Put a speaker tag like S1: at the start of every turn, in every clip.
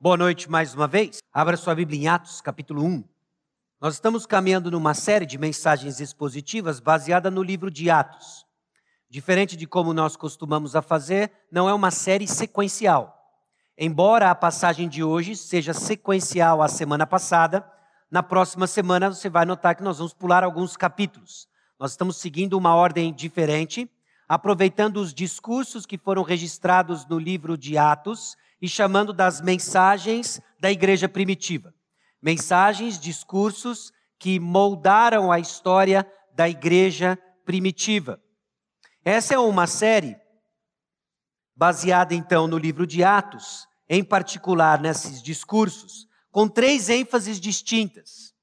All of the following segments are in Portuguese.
S1: Boa noite mais uma vez. Abra sua Bíblia em Atos, capítulo 1. Nós estamos caminhando numa série de mensagens expositivas baseada no livro de Atos. Diferente de como nós costumamos a fazer, não é uma série sequencial. Embora a passagem de hoje seja sequencial à semana passada, na próxima semana você vai notar que nós vamos pular alguns capítulos. Nós estamos seguindo uma ordem diferente, aproveitando os discursos que foram registrados no livro de Atos e chamando das mensagens da igreja primitiva. Mensagens, discursos que moldaram a história da igreja primitiva. Essa é uma série baseada então no livro de Atos, em particular nesses discursos, com três ênfases distintas.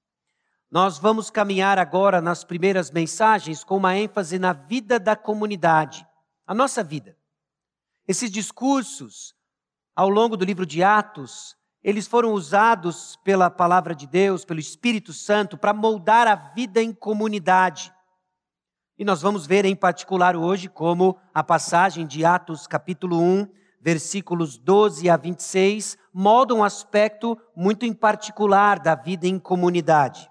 S1: Nós vamos caminhar agora nas primeiras mensagens com uma ênfase na vida da comunidade, a nossa vida. Esses discursos, ao longo do livro de Atos, eles foram usados pela palavra de Deus, pelo Espírito Santo, para moldar a vida em comunidade. E nós vamos ver em particular hoje como a passagem de Atos, capítulo 1, versículos 12 a 26, molda um aspecto muito em particular da vida em comunidade.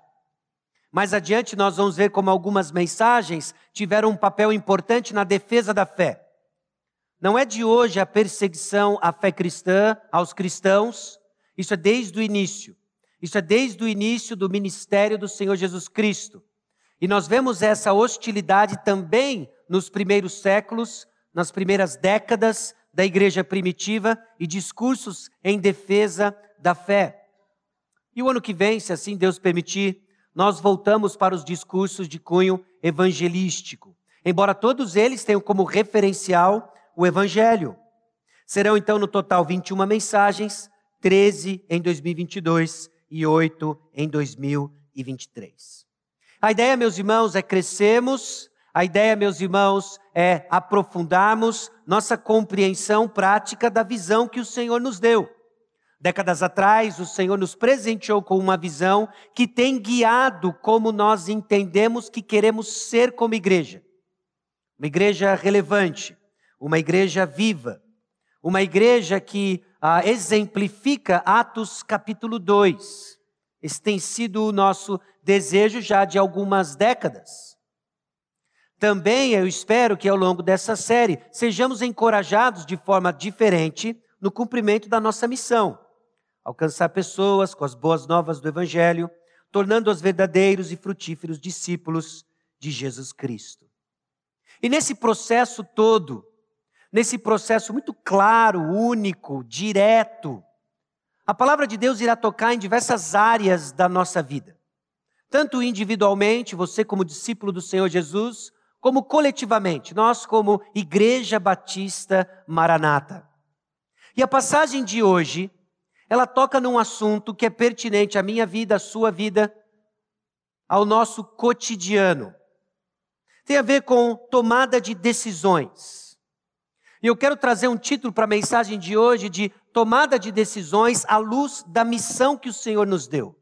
S1: Mais adiante, nós vamos ver como algumas mensagens tiveram um papel importante na defesa da fé. Não é de hoje a perseguição à fé cristã, aos cristãos, isso é desde o início. Isso é desde o início do ministério do Senhor Jesus Cristo. E nós vemos essa hostilidade também nos primeiros séculos, nas primeiras décadas da igreja primitiva e discursos em defesa da fé. E o ano que vem, se assim Deus permitir, nós voltamos para os discursos de cunho evangelístico. Embora todos eles tenham como referencial o evangelho. Serão então no total 21 mensagens, 13 em 2022 e 8 em 2023. A ideia, meus irmãos, é crescermos a ideia, meus irmãos, é aprofundarmos nossa compreensão prática da visão que o Senhor nos deu. Décadas atrás, o Senhor nos presenteou com uma visão que tem guiado como nós entendemos que queremos ser como igreja. Uma igreja relevante, uma igreja viva, uma igreja que ah, exemplifica Atos capítulo 2. Esse tem sido o nosso desejo já de algumas décadas. Também eu espero que ao longo dessa série sejamos encorajados de forma diferente no cumprimento da nossa missão. Alcançar pessoas com as boas novas do Evangelho, tornando-as verdadeiros e frutíferos discípulos de Jesus Cristo. E nesse processo todo, nesse processo muito claro, único, direto, a palavra de Deus irá tocar em diversas áreas da nossa vida. Tanto individualmente, você como discípulo do Senhor Jesus, como coletivamente, nós como Igreja Batista Maranata. E a passagem de hoje, ela toca num assunto que é pertinente à minha vida, à sua vida, ao nosso cotidiano. Tem a ver com tomada de decisões. E eu quero trazer um título para a mensagem de hoje de tomada de decisões à luz da missão que o Senhor nos deu.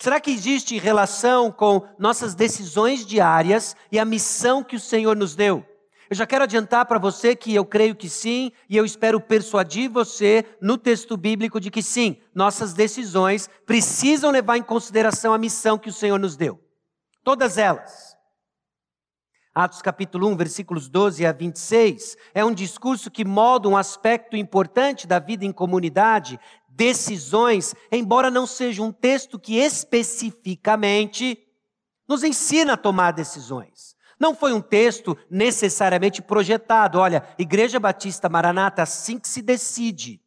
S1: Será que existe relação com nossas decisões diárias e a missão que o Senhor nos deu? Eu já quero adiantar para você que eu creio que sim, e eu espero persuadir você no texto bíblico de que sim, nossas decisões precisam levar em consideração a missão que o Senhor nos deu. Todas elas. Atos capítulo 1, versículos 12 a 26, é um discurso que molda um aspecto importante da vida em comunidade, decisões, embora não seja um texto que especificamente nos ensina a tomar decisões. Não foi um texto necessariamente projetado. Olha, Igreja Batista Maranata, assim que se decide.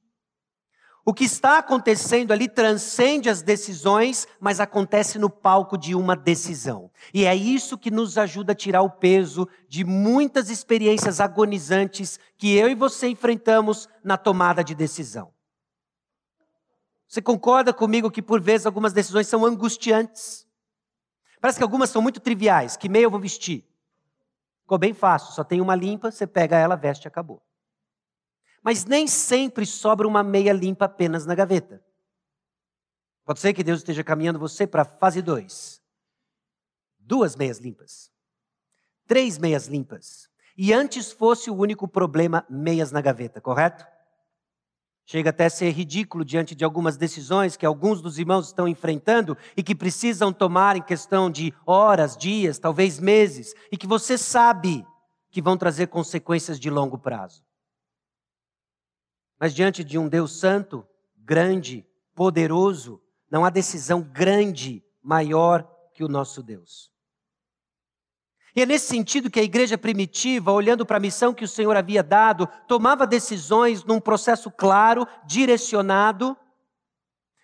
S1: O que está acontecendo ali transcende as decisões, mas acontece no palco de uma decisão. E é isso que nos ajuda a tirar o peso de muitas experiências agonizantes que eu e você enfrentamos na tomada de decisão. Você concorda comigo que por vezes algumas decisões são angustiantes? Parece que algumas são muito triviais. Que meia eu vou vestir? Ficou bem fácil, só tem uma limpa, você pega ela, veste e acabou. Mas nem sempre sobra uma meia limpa apenas na gaveta. Pode ser que Deus esteja caminhando você para a fase 2. Duas meias limpas. Três meias limpas. E antes fosse o único problema, meias na gaveta, correto? Chega até a ser ridículo diante de algumas decisões que alguns dos irmãos estão enfrentando e que precisam tomar em questão de horas, dias, talvez meses, e que você sabe que vão trazer consequências de longo prazo. Mas diante de um Deus santo, grande, poderoso, não há decisão grande maior que o nosso Deus. E é nesse sentido que a igreja primitiva, olhando para a missão que o Senhor havia dado, tomava decisões num processo claro, direcionado,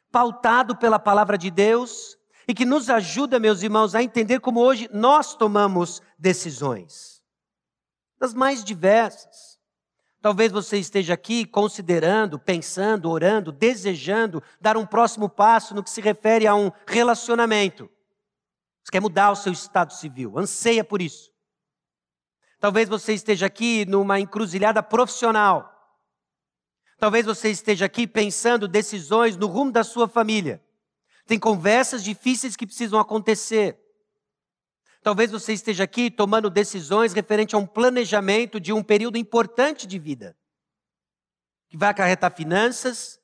S1: pautado pela palavra de Deus, e que nos ajuda, meus irmãos, a entender como hoje nós tomamos decisões, das mais diversas. Talvez você esteja aqui considerando, pensando, orando, desejando dar um próximo passo no que se refere a um relacionamento. Você quer mudar o seu estado civil, anseia por isso. Talvez você esteja aqui numa encruzilhada profissional. Talvez você esteja aqui pensando decisões no rumo da sua família. Tem conversas difíceis que precisam acontecer. Talvez você esteja aqui tomando decisões referente a um planejamento de um período importante de vida, que vai acarretar finanças,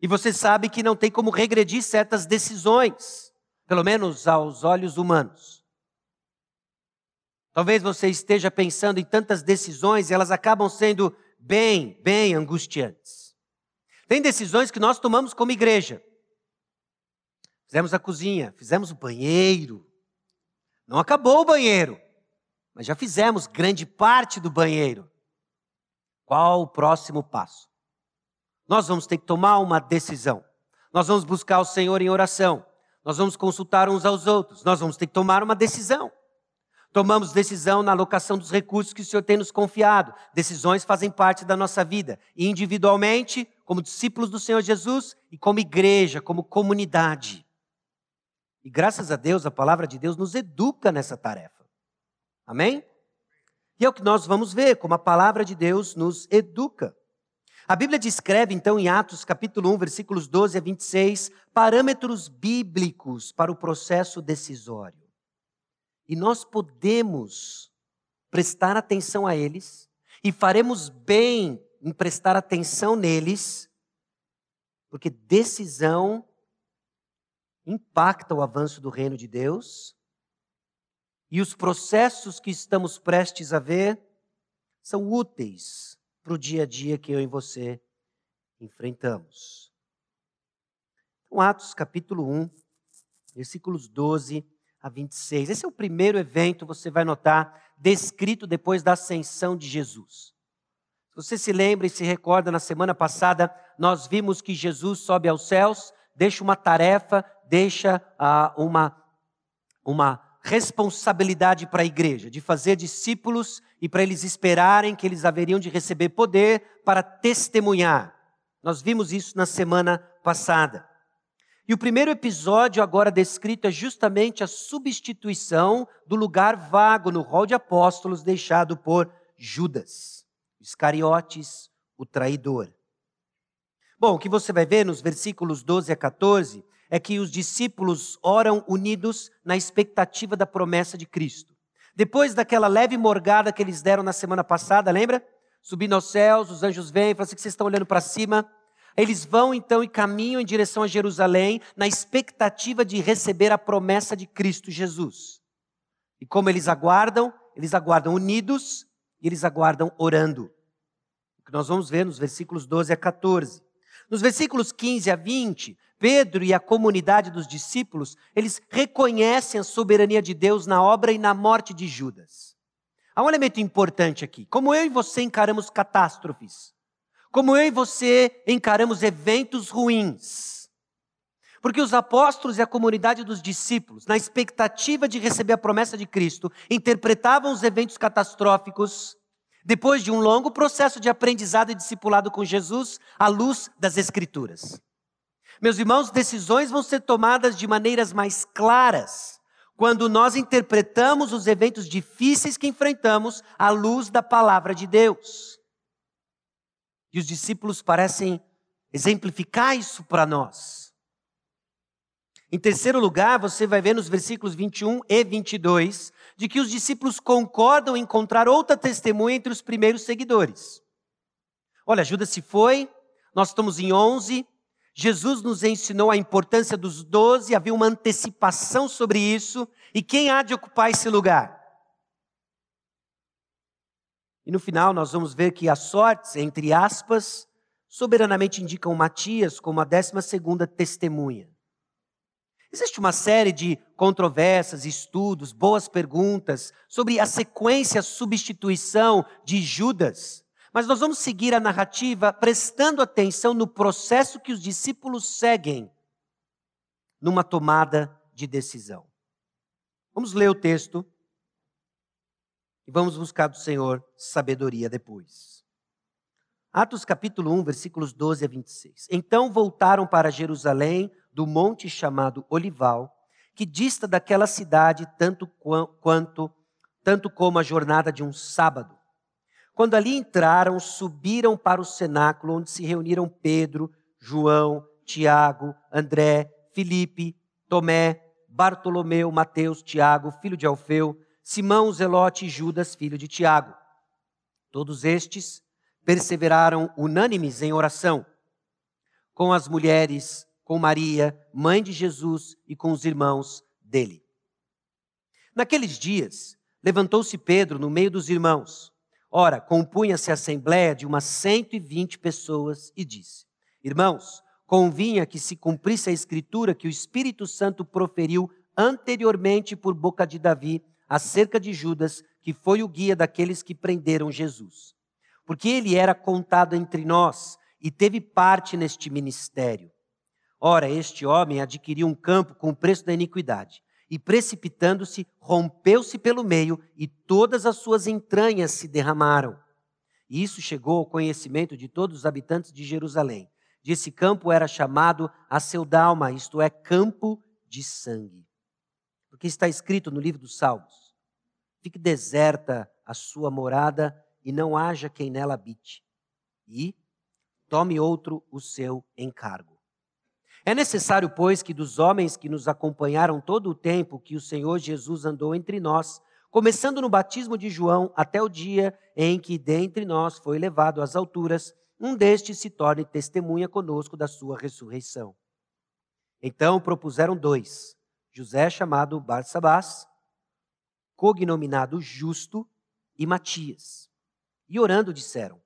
S1: e você sabe que não tem como regredir certas decisões pelo menos aos olhos humanos. Talvez você esteja pensando em tantas decisões e elas acabam sendo bem, bem angustiantes. Tem decisões que nós tomamos como igreja. Fizemos a cozinha, fizemos o banheiro. Não acabou o banheiro, mas já fizemos grande parte do banheiro. Qual o próximo passo? Nós vamos ter que tomar uma decisão. Nós vamos buscar o Senhor em oração. Nós vamos consultar uns aos outros, nós vamos ter que tomar uma decisão. Tomamos decisão na alocação dos recursos que o Senhor tem nos confiado. Decisões fazem parte da nossa vida, individualmente, como discípulos do Senhor Jesus e como igreja, como comunidade. E graças a Deus, a palavra de Deus nos educa nessa tarefa. Amém? E é o que nós vamos ver, como a palavra de Deus nos educa. A Bíblia descreve, então, em Atos capítulo 1, versículos 12 a 26, parâmetros bíblicos para o processo decisório. E nós podemos prestar atenção a eles, e faremos bem em prestar atenção neles, porque decisão impacta o avanço do reino de Deus, e os processos que estamos prestes a ver são úteis para o dia a dia que eu e você enfrentamos. Então, Atos capítulo 1, versículos 12 a 26. Esse é o primeiro evento, você vai notar, descrito depois da ascensão de Jesus. Se você se lembra e se recorda, na semana passada, nós vimos que Jesus sobe aos céus, deixa uma tarefa, deixa ah, uma, uma responsabilidade para a igreja, de fazer discípulos e para eles esperarem que eles haveriam de receber poder para testemunhar. Nós vimos isso na semana passada. E o primeiro episódio agora descrito é justamente a substituição do lugar vago no rol de apóstolos deixado por Judas, Iscariotes, o traidor. Bom, o que você vai ver nos versículos 12 a 14 é que os discípulos oram unidos na expectativa da promessa de Cristo. Depois daquela leve morgada que eles deram na semana passada, lembra? Subindo aos céus, os anjos vêm, falam assim que vocês estão olhando para cima. Eles vão então e caminham em direção a Jerusalém, na expectativa de receber a promessa de Cristo Jesus. E como eles aguardam? Eles aguardam unidos e eles aguardam orando. O que nós vamos ver nos versículos 12 a 14. Nos versículos 15 a 20, Pedro e a comunidade dos discípulos, eles reconhecem a soberania de Deus na obra e na morte de Judas. Há um elemento importante aqui. Como eu e você encaramos catástrofes, como eu e você encaramos eventos ruins. Porque os apóstolos e a comunidade dos discípulos, na expectativa de receber a promessa de Cristo, interpretavam os eventos catastróficos depois de um longo processo de aprendizado e discipulado com Jesus à luz das Escrituras. Meus irmãos, decisões vão ser tomadas de maneiras mais claras quando nós interpretamos os eventos difíceis que enfrentamos à luz da palavra de Deus. E os discípulos parecem exemplificar isso para nós. Em terceiro lugar, você vai ver nos versículos 21 e 22 de que os discípulos concordam em encontrar outra testemunha entre os primeiros seguidores. Olha, Judas se foi, Nós estamos em 11. Jesus nos ensinou a importância dos 12, havia uma antecipação sobre isso. E quem há de ocupar esse lugar? E no final nós vamos ver que as sortes, entre aspas, soberanamente indicam Matias como a décima segunda testemunha. Existe uma série de controvérsias, estudos, boas perguntas sobre a sequência, a substituição de Judas. Mas nós vamos seguir a narrativa prestando atenção no processo que os discípulos seguem numa tomada de decisão. Vamos ler o texto e vamos buscar do Senhor sabedoria depois. Atos capítulo 1, versículos 12 a 26. Então voltaram para Jerusalém do monte chamado Olival, que dista daquela cidade tanto quanto tanto como a jornada de um sábado. Quando ali entraram, subiram para o cenáculo onde se reuniram Pedro, João, Tiago, André, Filipe, Tomé, Bartolomeu, Mateus, Tiago, filho de Alfeu, Simão, Zelote e Judas, filho de Tiago. Todos estes perseveraram unânimes em oração, com as mulheres com Maria, mãe de Jesus, e com os irmãos dele. Naqueles dias, levantou-se Pedro no meio dos irmãos. Ora, compunha-se a assembléia de umas cento e vinte pessoas e disse: Irmãos, convinha que se cumprisse a escritura que o Espírito Santo proferiu anteriormente por boca de Davi acerca de Judas, que foi o guia daqueles que prenderam Jesus. Porque ele era contado entre nós e teve parte neste ministério. Ora, este homem adquiriu um campo com o preço da iniquidade, e precipitando-se, rompeu-se pelo meio, e todas as suas entranhas se derramaram. E isso chegou ao conhecimento de todos os habitantes de Jerusalém. De esse campo era chamado Aceldalma, isto é, campo de sangue. Porque está escrito no livro dos Salmos: Fique deserta a sua morada e não haja quem nela habite. E tome outro o seu encargo. É necessário, pois, que dos homens que nos acompanharam todo o tempo que o Senhor Jesus andou entre nós, começando no batismo de João até o dia em que dentre nós foi levado às alturas, um destes se torne testemunha conosco da sua ressurreição. Então propuseram dois: José, chamado Barsabás, cognominado Justo, e Matias. E orando disseram: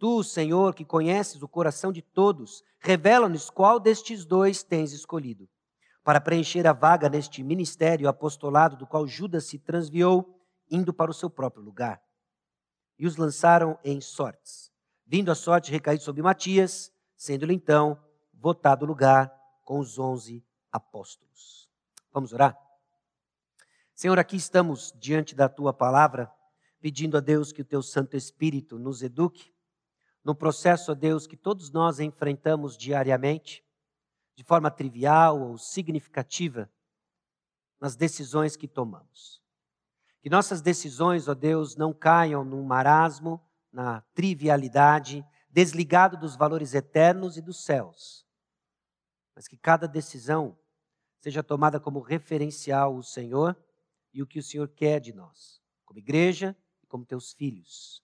S1: Tu, Senhor, que conheces o coração de todos, revela-nos qual destes dois tens escolhido, para preencher a vaga neste ministério apostolado do qual Judas se transviou, indo para o seu próprio lugar. E os lançaram em sortes, vindo a sorte recair sobre Matias, sendo-lhe então votado lugar com os onze apóstolos. Vamos orar? Senhor, aqui estamos diante da tua palavra, pedindo a Deus que o teu Santo Espírito nos eduque no processo, ó Deus, que todos nós enfrentamos diariamente, de forma trivial ou significativa, nas decisões que tomamos. Que nossas decisões, ó Deus, não caiam num marasmo, na trivialidade, desligado dos valores eternos e dos céus, mas que cada decisão seja tomada como referencial o Senhor e o que o Senhor quer de nós, como igreja e como teus filhos.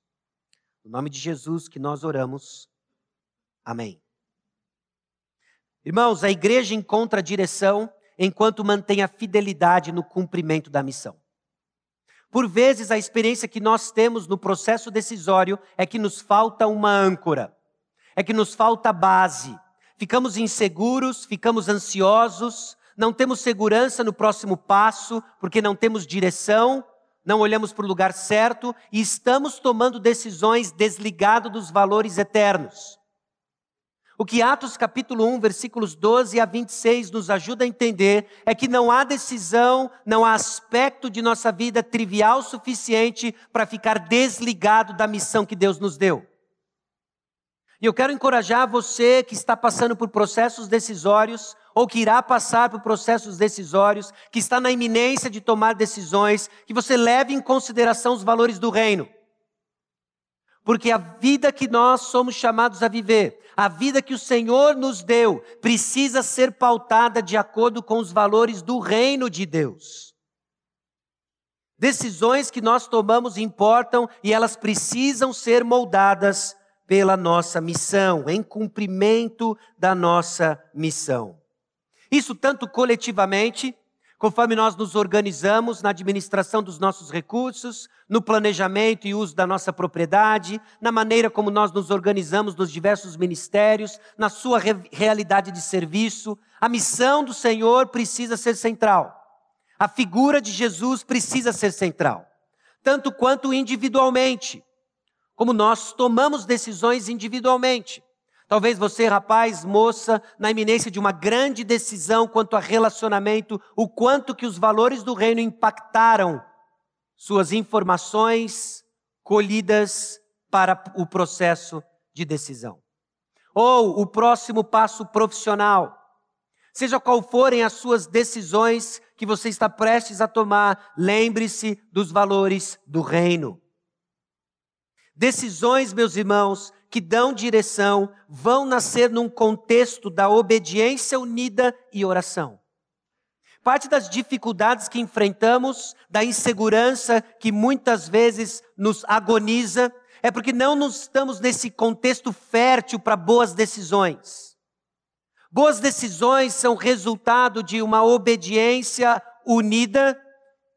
S1: No nome de Jesus que nós oramos. Amém. Irmãos, a igreja encontra direção enquanto mantém a fidelidade no cumprimento da missão. Por vezes, a experiência que nós temos no processo decisório é que nos falta uma âncora, é que nos falta base. Ficamos inseguros, ficamos ansiosos, não temos segurança no próximo passo, porque não temos direção, não olhamos para o lugar certo e estamos tomando decisões desligado dos valores eternos. O que Atos capítulo 1, versículos 12 a 26 nos ajuda a entender é que não há decisão, não há aspecto de nossa vida trivial suficiente para ficar desligado da missão que Deus nos deu. E eu quero encorajar você que está passando por processos decisórios ou que irá passar por processos decisórios, que está na iminência de tomar decisões, que você leve em consideração os valores do reino. Porque a vida que nós somos chamados a viver, a vida que o Senhor nos deu, precisa ser pautada de acordo com os valores do reino de Deus. Decisões que nós tomamos importam e elas precisam ser moldadas pela nossa missão, em cumprimento da nossa missão. Isso tanto coletivamente, conforme nós nos organizamos na administração dos nossos recursos, no planejamento e uso da nossa propriedade, na maneira como nós nos organizamos nos diversos ministérios, na sua re realidade de serviço, a missão do Senhor precisa ser central. A figura de Jesus precisa ser central, tanto quanto individualmente como nós tomamos decisões individualmente. Talvez você, rapaz, moça, na iminência de uma grande decisão quanto a relacionamento, o quanto que os valores do reino impactaram suas informações colhidas para o processo de decisão. Ou o próximo passo profissional. Seja qual forem as suas decisões que você está prestes a tomar, lembre-se dos valores do reino. Decisões, meus irmãos, que dão direção, vão nascer num contexto da obediência unida e oração. Parte das dificuldades que enfrentamos, da insegurança que muitas vezes nos agoniza, é porque não nos estamos nesse contexto fértil para boas decisões. Boas decisões são resultado de uma obediência unida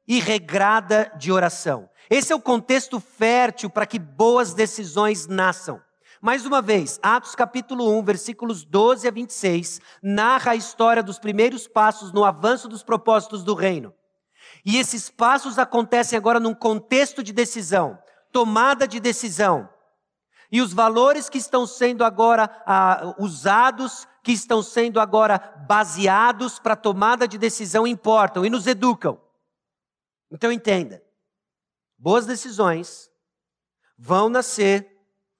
S1: e regrada de oração. Esse é o contexto fértil para que boas decisões nasçam. Mais uma vez, Atos capítulo 1, versículos 12 a 26, narra a história dos primeiros passos no avanço dos propósitos do reino. E esses passos acontecem agora num contexto de decisão, tomada de decisão. E os valores que estão sendo agora ah, usados, que estão sendo agora baseados para tomada de decisão importam e nos educam. Então entenda boas decisões vão nascer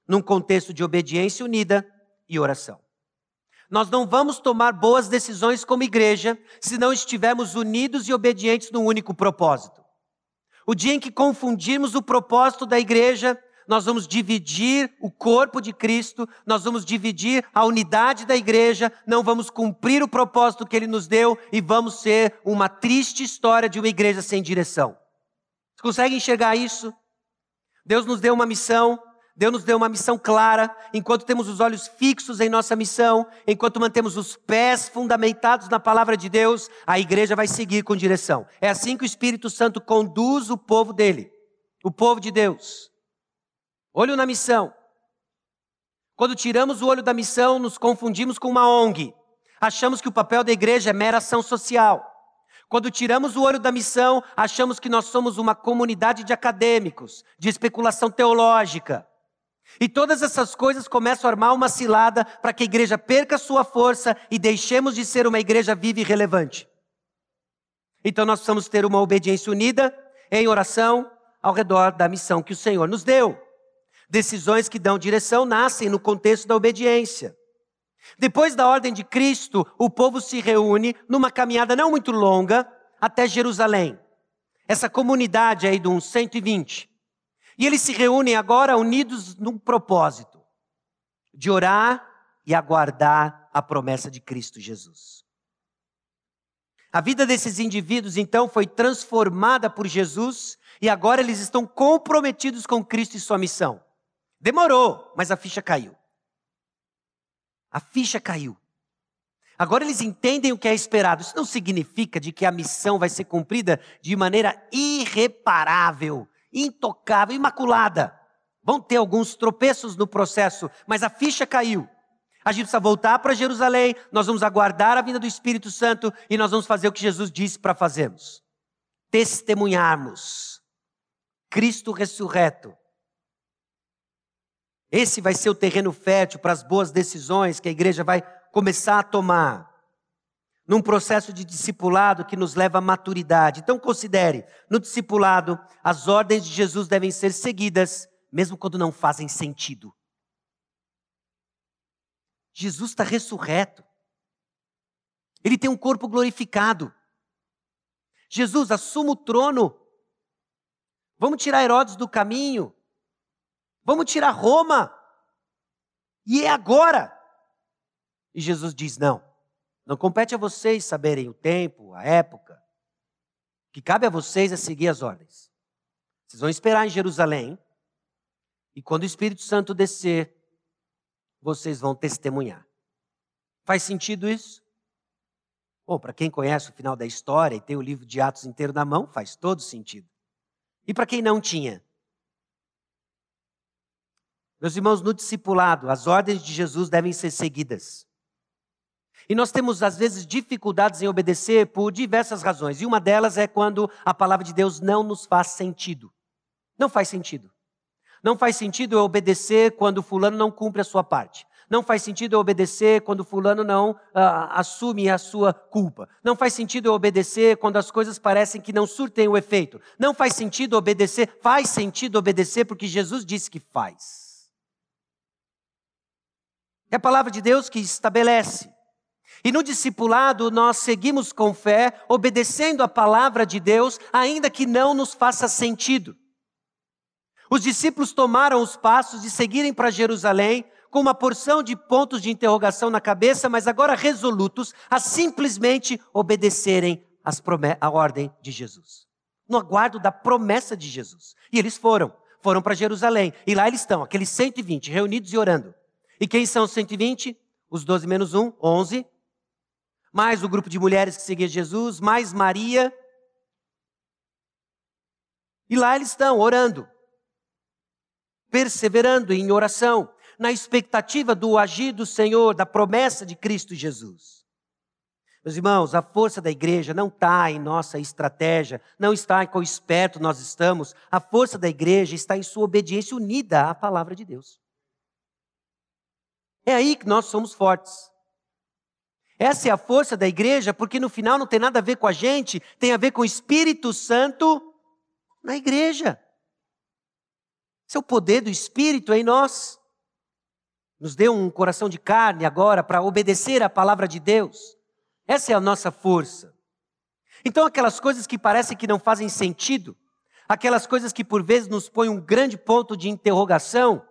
S1: num contexto de obediência unida e oração. Nós não vamos tomar boas decisões como igreja se não estivermos unidos e obedientes num único propósito. O dia em que confundirmos o propósito da igreja, nós vamos dividir o corpo de Cristo, nós vamos dividir a unidade da igreja, não vamos cumprir o propósito que ele nos deu e vamos ser uma triste história de uma igreja sem direção. Você consegue enxergar isso? Deus nos deu uma missão, Deus nos deu uma missão clara, enquanto temos os olhos fixos em nossa missão, enquanto mantemos os pés fundamentados na palavra de Deus, a igreja vai seguir com direção. É assim que o Espírito Santo conduz o povo dele, o povo de Deus. Olho na missão. Quando tiramos o olho da missão, nos confundimos com uma ONG. Achamos que o papel da igreja é mera ação social. Quando tiramos o olho da missão, achamos que nós somos uma comunidade de acadêmicos, de especulação teológica. E todas essas coisas começam a armar uma cilada para que a igreja perca sua força e deixemos de ser uma igreja viva e relevante. Então nós precisamos ter uma obediência unida em oração ao redor da missão que o Senhor nos deu. Decisões que dão direção nascem no contexto da obediência. Depois da ordem de Cristo, o povo se reúne numa caminhada não muito longa até Jerusalém. Essa comunidade aí de uns 120. E eles se reúnem agora unidos num propósito: de orar e aguardar a promessa de Cristo Jesus. A vida desses indivíduos então foi transformada por Jesus e agora eles estão comprometidos com Cristo e sua missão. Demorou, mas a ficha caiu. A ficha caiu. Agora eles entendem o que é esperado. Isso não significa de que a missão vai ser cumprida de maneira irreparável, intocável, imaculada. Vão ter alguns tropeços no processo, mas a ficha caiu. A gente precisa voltar para Jerusalém, nós vamos aguardar a vinda do Espírito Santo e nós vamos fazer o que Jesus disse para fazermos: testemunharmos Cristo ressurreto esse vai ser o terreno fértil para as boas decisões que a igreja vai começar a tomar. Num processo de discipulado que nos leva à maturidade. Então, considere: no discipulado, as ordens de Jesus devem ser seguidas, mesmo quando não fazem sentido. Jesus está ressurreto. Ele tem um corpo glorificado. Jesus, assuma o trono. Vamos tirar Herodes do caminho. Vamos tirar Roma. E é agora. E Jesus diz: não. Não compete a vocês saberem o tempo, a época. O que cabe a vocês é seguir as ordens. Vocês vão esperar em Jerusalém. E quando o Espírito Santo descer, vocês vão testemunhar. Faz sentido isso? Bom, para quem conhece o final da história e tem o livro de Atos inteiro na mão, faz todo sentido. E para quem não tinha? Meus irmãos, no discipulado, as ordens de Jesus devem ser seguidas. E nós temos, às vezes, dificuldades em obedecer por diversas razões. E uma delas é quando a palavra de Deus não nos faz sentido. Não faz sentido. Não faz sentido eu obedecer quando fulano não cumpre a sua parte. Não faz sentido eu obedecer quando fulano não ah, assume a sua culpa. Não faz sentido eu obedecer quando as coisas parecem que não surtem o efeito. Não faz sentido obedecer. Faz sentido obedecer porque Jesus disse que faz. É a palavra de Deus que estabelece. E no discipulado nós seguimos com fé, obedecendo a palavra de Deus, ainda que não nos faça sentido. Os discípulos tomaram os passos de seguirem para Jerusalém com uma porção de pontos de interrogação na cabeça, mas agora resolutos a simplesmente obedecerem a ordem de Jesus. No aguardo da promessa de Jesus. E eles foram, foram para Jerusalém. E lá eles estão, aqueles 120 reunidos e orando. E quem são os 120? Os 12 menos 1, 11 mais o grupo de mulheres que seguia Jesus, mais Maria. E lá eles estão orando, perseverando em oração, na expectativa do agir do Senhor, da promessa de Cristo Jesus. Meus irmãos, a força da igreja não está em nossa estratégia, não está em quão esperto nós estamos. A força da igreja está em sua obediência unida à palavra de Deus. É aí que nós somos fortes. Essa é a força da igreja, porque no final não tem nada a ver com a gente, tem a ver com o Espírito Santo na igreja. Esse é o poder do Espírito em nós. Nos deu um coração de carne agora para obedecer à palavra de Deus. Essa é a nossa força. Então, aquelas coisas que parecem que não fazem sentido, aquelas coisas que por vezes nos põem um grande ponto de interrogação,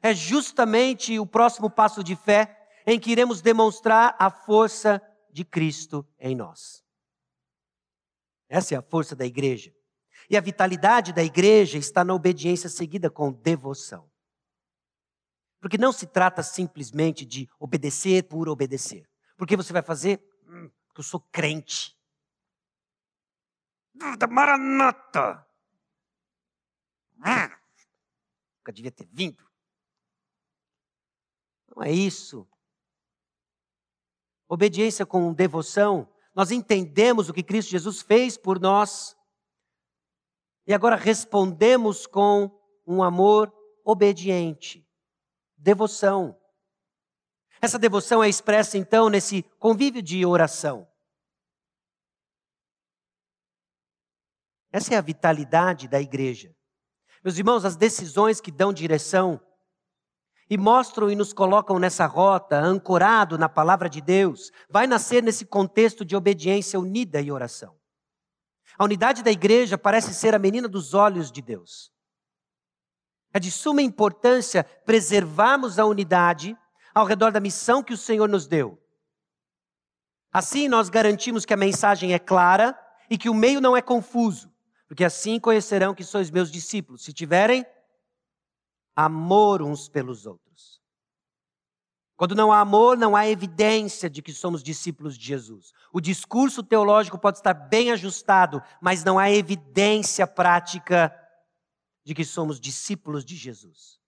S1: é justamente o próximo passo de fé em que iremos demonstrar a força de Cristo em nós. Essa é a força da igreja. E a vitalidade da igreja está na obediência seguida com devoção. Porque não se trata simplesmente de obedecer por obedecer. Porque você vai fazer? Hum, eu sou crente. Da Maranata. Hum, nunca devia ter vindo. Não é isso. Obediência com devoção, nós entendemos o que Cristo Jesus fez por nós e agora respondemos com um amor obediente, devoção. Essa devoção é expressa então nesse convívio de oração. Essa é a vitalidade da igreja. Meus irmãos, as decisões que dão direção e mostram e nos colocam nessa rota, ancorado na palavra de Deus, vai nascer nesse contexto de obediência unida e oração. A unidade da igreja parece ser a menina dos olhos de Deus. É de suma importância preservarmos a unidade ao redor da missão que o Senhor nos deu. Assim, nós garantimos que a mensagem é clara e que o meio não é confuso, porque assim conhecerão que sois meus discípulos, se tiverem amor uns pelos outros. Quando não há amor, não há evidência de que somos discípulos de Jesus. O discurso teológico pode estar bem ajustado, mas não há evidência prática de que somos discípulos de Jesus.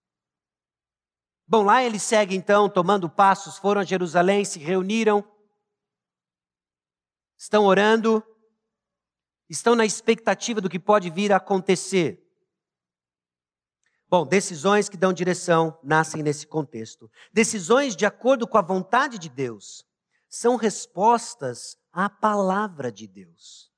S1: Bom, lá eles seguem então, tomando passos, foram a Jerusalém, se reuniram, estão orando, estão na expectativa do que pode vir a acontecer. Bom, decisões que dão direção nascem nesse contexto. Decisões de acordo com a vontade de Deus são respostas à palavra de Deus.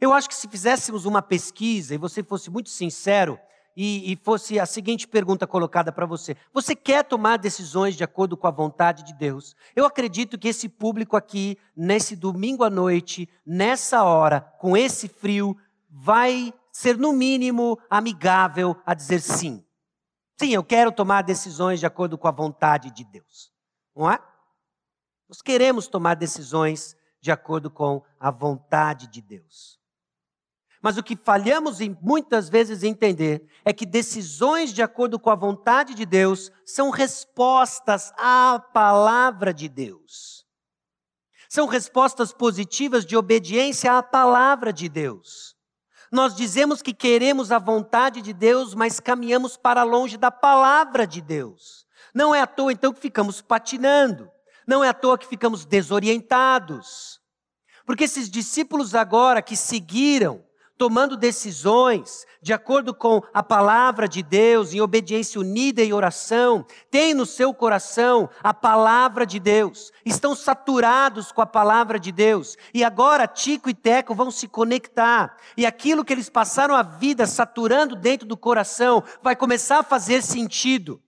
S1: Eu acho que se fizéssemos uma pesquisa e você fosse muito sincero e, e fosse a seguinte pergunta colocada para você: Você quer tomar decisões de acordo com a vontade de Deus? Eu acredito que esse público aqui, nesse domingo à noite, nessa hora, com esse frio, vai ser, no mínimo, amigável a dizer sim. Sim, eu quero tomar decisões de acordo com a vontade de Deus. Não é? Nós queremos tomar decisões de acordo com a vontade de Deus. Mas o que falhamos em, muitas vezes entender é que decisões de acordo com a vontade de Deus são respostas à palavra de Deus. São respostas positivas de obediência à palavra de Deus. Nós dizemos que queremos a vontade de Deus, mas caminhamos para longe da palavra de Deus. Não é à toa então que ficamos patinando. Não é à toa que ficamos desorientados. Porque esses discípulos agora que seguiram tomando decisões de acordo com a palavra de Deus, em obediência unida e oração, têm no seu coração a palavra de Deus, estão saturados com a palavra de Deus, e agora Tico e Teco vão se conectar, e aquilo que eles passaram a vida saturando dentro do coração vai começar a fazer sentido.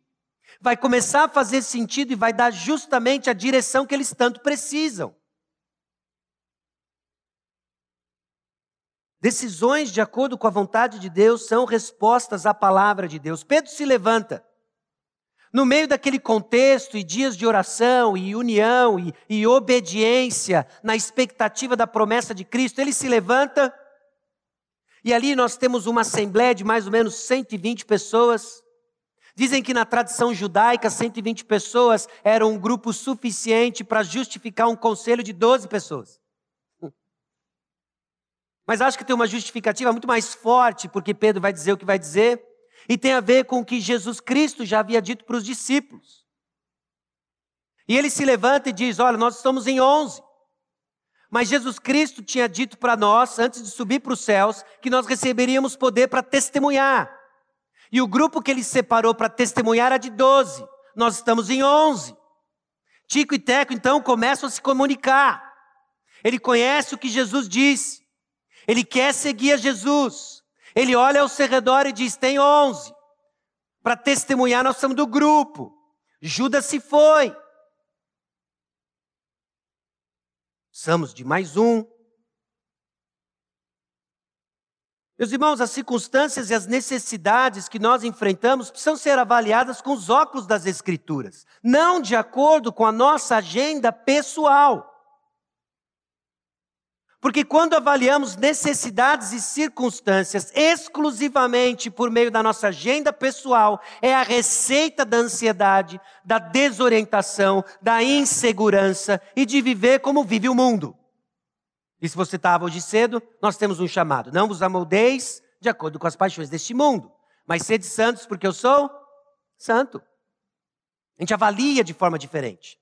S1: Vai começar a fazer sentido e vai dar justamente a direção que eles tanto precisam. Decisões de acordo com a vontade de Deus são respostas à palavra de Deus. Pedro se levanta. No meio daquele contexto e dias de oração e união e, e obediência, na expectativa da promessa de Cristo, ele se levanta e ali nós temos uma assembleia de mais ou menos 120 pessoas. Dizem que na tradição judaica, 120 pessoas era um grupo suficiente para justificar um conselho de 12 pessoas. Mas acho que tem uma justificativa muito mais forte, porque Pedro vai dizer o que vai dizer, e tem a ver com o que Jesus Cristo já havia dito para os discípulos. E ele se levanta e diz: Olha, nós estamos em 11. Mas Jesus Cristo tinha dito para nós, antes de subir para os céus, que nós receberíamos poder para testemunhar. E o grupo que ele separou para testemunhar era de 12. Nós estamos em 11. Tico e Teco então começam a se comunicar. Ele conhece o que Jesus disse. Ele quer seguir a Jesus. Ele olha ao seu redor e diz: tem onze. Para testemunhar, nós somos do grupo. Judas se foi. Somos de mais um. Meus irmãos, as circunstâncias e as necessidades que nós enfrentamos precisam ser avaliadas com os óculos das Escrituras, não de acordo com a nossa agenda pessoal. Porque quando avaliamos necessidades e circunstâncias exclusivamente por meio da nossa agenda pessoal, é a receita da ansiedade, da desorientação, da insegurança e de viver como vive o mundo. E se você estava hoje cedo, nós temos um chamado: não vos amoldeis de acordo com as paixões deste mundo, mas sede santos porque eu sou santo. A gente avalia de forma diferente.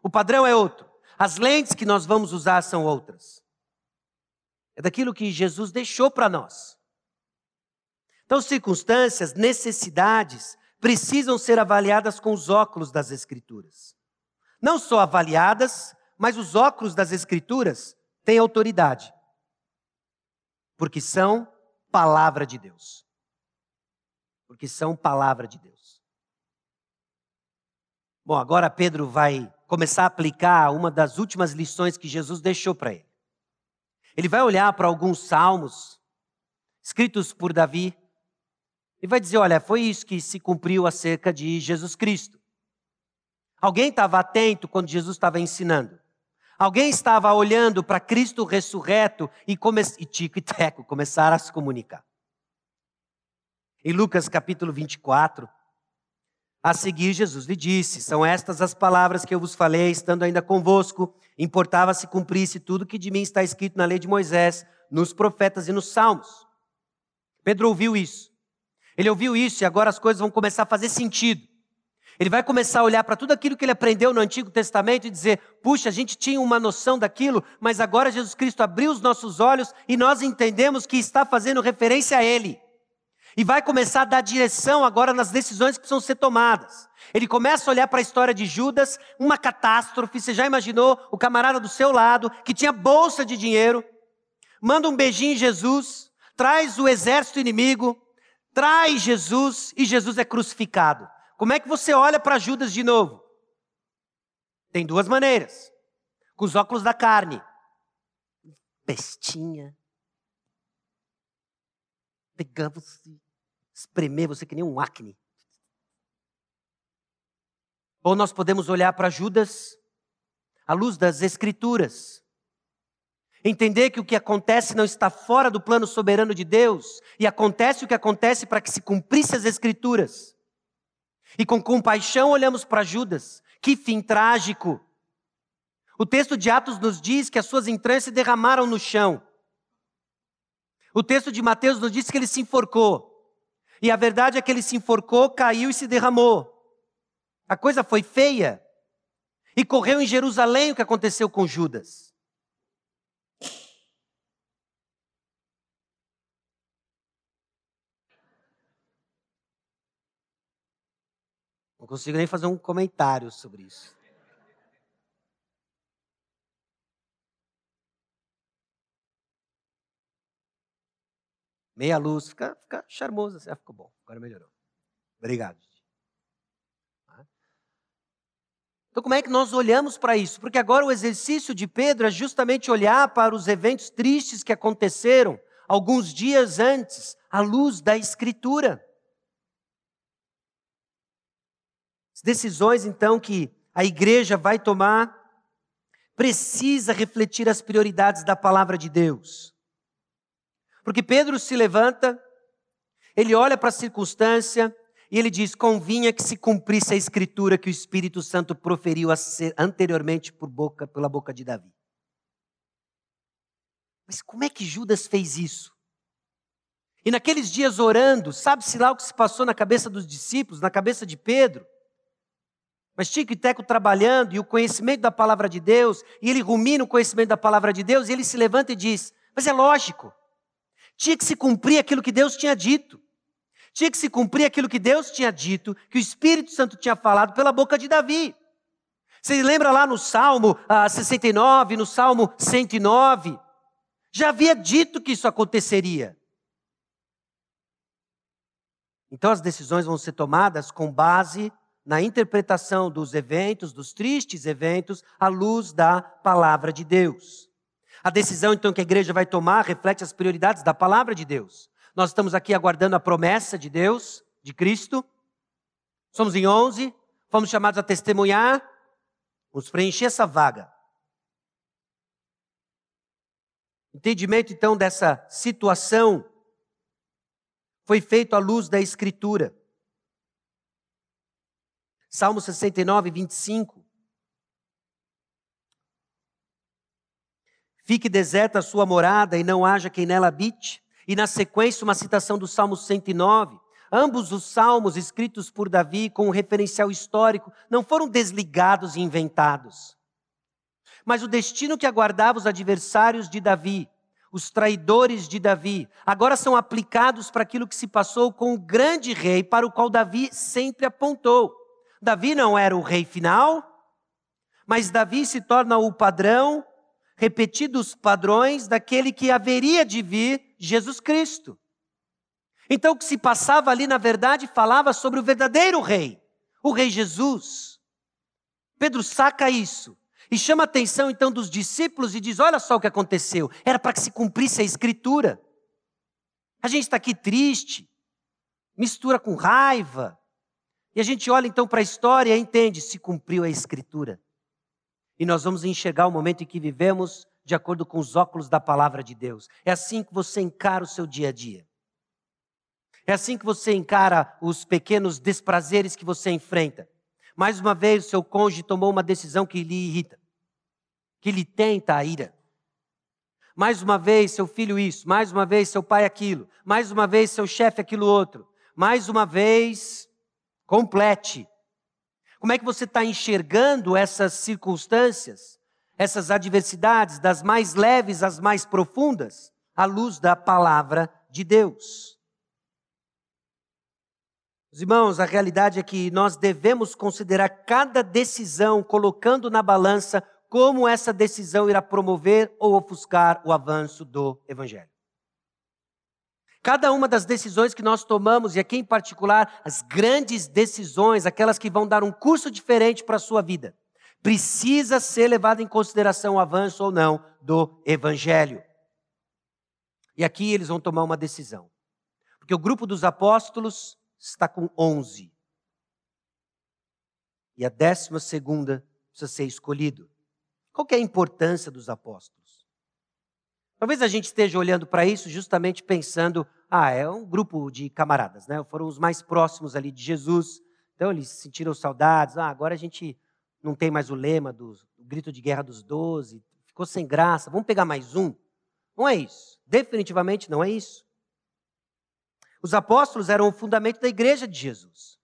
S1: O padrão é outro. As lentes que nós vamos usar são outras. É daquilo que Jesus deixou para nós. Então, circunstâncias, necessidades, precisam ser avaliadas com os óculos das Escrituras. Não só avaliadas, mas os óculos das Escrituras têm autoridade. Porque são palavra de Deus. Porque são palavra de Deus. Bom, agora Pedro vai começar a aplicar uma das últimas lições que Jesus deixou para ele. Ele vai olhar para alguns salmos escritos por Davi e vai dizer: olha, foi isso que se cumpriu acerca de Jesus Cristo. Alguém estava atento quando Jesus estava ensinando. Alguém estava olhando para Cristo ressurreto e, come... e Tico e Teco começaram a se comunicar. Em Lucas capítulo 24, a seguir, Jesus lhe disse: São estas as palavras que eu vos falei, estando ainda convosco. Importava se cumprisse tudo que de mim está escrito na lei de Moisés, nos profetas e nos salmos. Pedro ouviu isso. Ele ouviu isso e agora as coisas vão começar a fazer sentido. Ele vai começar a olhar para tudo aquilo que ele aprendeu no Antigo Testamento e dizer: puxa, a gente tinha uma noção daquilo, mas agora Jesus Cristo abriu os nossos olhos e nós entendemos que está fazendo referência a Ele. E vai começar a dar direção agora nas decisões que precisam ser tomadas. Ele começa a olhar para a história de Judas, uma catástrofe. Você já imaginou o camarada do seu lado, que tinha bolsa de dinheiro, manda um beijinho em Jesus, traz o exército inimigo, traz Jesus e Jesus é crucificado. Como é que você olha para Judas de novo? Tem duas maneiras: com os óculos da carne. Bestinha, pegar você, espremer você que nem um acne. Ou nós podemos olhar para Judas à luz das Escrituras Entender que o que acontece não está fora do plano soberano de Deus, e acontece o que acontece para que se cumprisse as Escrituras. E com compaixão olhamos para Judas, que fim trágico. O texto de Atos nos diz que as suas entranhas se derramaram no chão. O texto de Mateus nos diz que ele se enforcou. E a verdade é que ele se enforcou, caiu e se derramou. A coisa foi feia. E correu em Jerusalém o que aconteceu com Judas. Não consigo nem fazer um comentário sobre isso. Meia luz, fica, fica charmoso assim. Ah, ficou bom, agora melhorou. Obrigado. Tá? Então, como é que nós olhamos para isso? Porque agora o exercício de Pedro é justamente olhar para os eventos tristes que aconteceram alguns dias antes, à luz da Escritura. As decisões, então, que a igreja vai tomar, precisa refletir as prioridades da palavra de Deus. Porque Pedro se levanta, ele olha para a circunstância e ele diz: convinha que se cumprisse a escritura que o Espírito Santo proferiu anteriormente por boca, pela boca de Davi. Mas como é que Judas fez isso? E naqueles dias orando, sabe-se lá o que se passou na cabeça dos discípulos, na cabeça de Pedro? Mas Tico e Teco trabalhando e o conhecimento da palavra de Deus, e ele rumina o conhecimento da palavra de Deus, e ele se levanta e diz: Mas é lógico, tinha que se cumprir aquilo que Deus tinha dito. Tinha que se cumprir aquilo que Deus tinha dito, que o Espírito Santo tinha falado pela boca de Davi. Você lembra lá no Salmo ah, 69, no Salmo 109? Já havia dito que isso aconteceria. Então as decisões vão ser tomadas com base na interpretação dos eventos, dos tristes eventos, à luz da palavra de Deus. A decisão então que a igreja vai tomar reflete as prioridades da palavra de Deus. Nós estamos aqui aguardando a promessa de Deus, de Cristo. Somos em 11, fomos chamados a testemunhar, vamos preencher essa vaga. Entendimento então dessa situação foi feito à luz da Escritura. Salmo 69, 25. Fique deserta a sua morada e não haja quem nela habite. E na sequência, uma citação do Salmo 109. Ambos os salmos escritos por Davi com um referencial histórico não foram desligados e inventados. Mas o destino que aguardava os adversários de Davi, os traidores de Davi, agora são aplicados para aquilo que se passou com o grande rei para o qual Davi sempre apontou. Davi não era o rei final, mas Davi se torna o padrão, repetidos padrões daquele que haveria de vir, Jesus Cristo. Então o que se passava ali, na verdade, falava sobre o verdadeiro rei, o rei Jesus. Pedro saca isso e chama a atenção então dos discípulos e diz: Olha só o que aconteceu, era para que se cumprisse a escritura. A gente está aqui triste, mistura com raiva, e a gente olha então para a história e entende, se cumpriu a escritura. E nós vamos enxergar o momento em que vivemos de acordo com os óculos da palavra de Deus. É assim que você encara o seu dia a dia. É assim que você encara os pequenos desprazeres que você enfrenta. Mais uma vez, seu cônjuge tomou uma decisão que lhe irrita, que lhe tenta a ira. Mais uma vez, seu filho isso, mais uma vez, seu pai aquilo, mais uma vez, seu chefe aquilo outro, mais uma vez, Complete. Como é que você está enxergando essas circunstâncias, essas adversidades, das mais leves às mais profundas, à luz da palavra de Deus? Os irmãos, a realidade é que nós devemos considerar cada decisão colocando na balança como essa decisão irá promover ou ofuscar o avanço do Evangelho. Cada uma das decisões que nós tomamos, e aqui em particular as grandes decisões, aquelas que vão dar um curso diferente para a sua vida, precisa ser levada em consideração o avanço ou não do Evangelho. E aqui eles vão tomar uma decisão. Porque o grupo dos apóstolos está com 11. E a décima segunda precisa ser escolhido. Qual é a importância dos apóstolos? Talvez a gente esteja olhando para isso justamente pensando, ah, é um grupo de camaradas, né? Foram os mais próximos ali de Jesus. Então eles sentiram saudades. Ah, agora a gente não tem mais o lema do, grito de guerra dos doze. Ficou sem graça. Vamos pegar mais um? Não é isso. Definitivamente não é isso. Os apóstolos eram o fundamento da igreja de Jesus.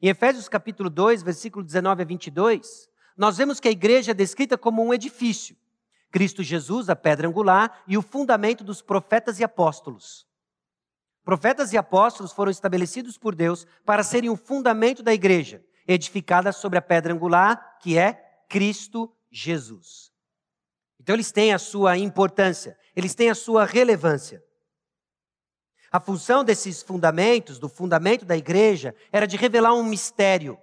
S1: Em Efésios capítulo 2, versículo 19 a 22, nós vemos que a igreja é descrita como um edifício. Cristo Jesus, a pedra angular, e o fundamento dos profetas e apóstolos. Profetas e apóstolos foram estabelecidos por Deus para serem o fundamento da igreja, edificada sobre a pedra angular, que é Cristo Jesus. Então eles têm a sua importância, eles têm a sua relevância. A função desses fundamentos, do fundamento da igreja, era de revelar um mistério.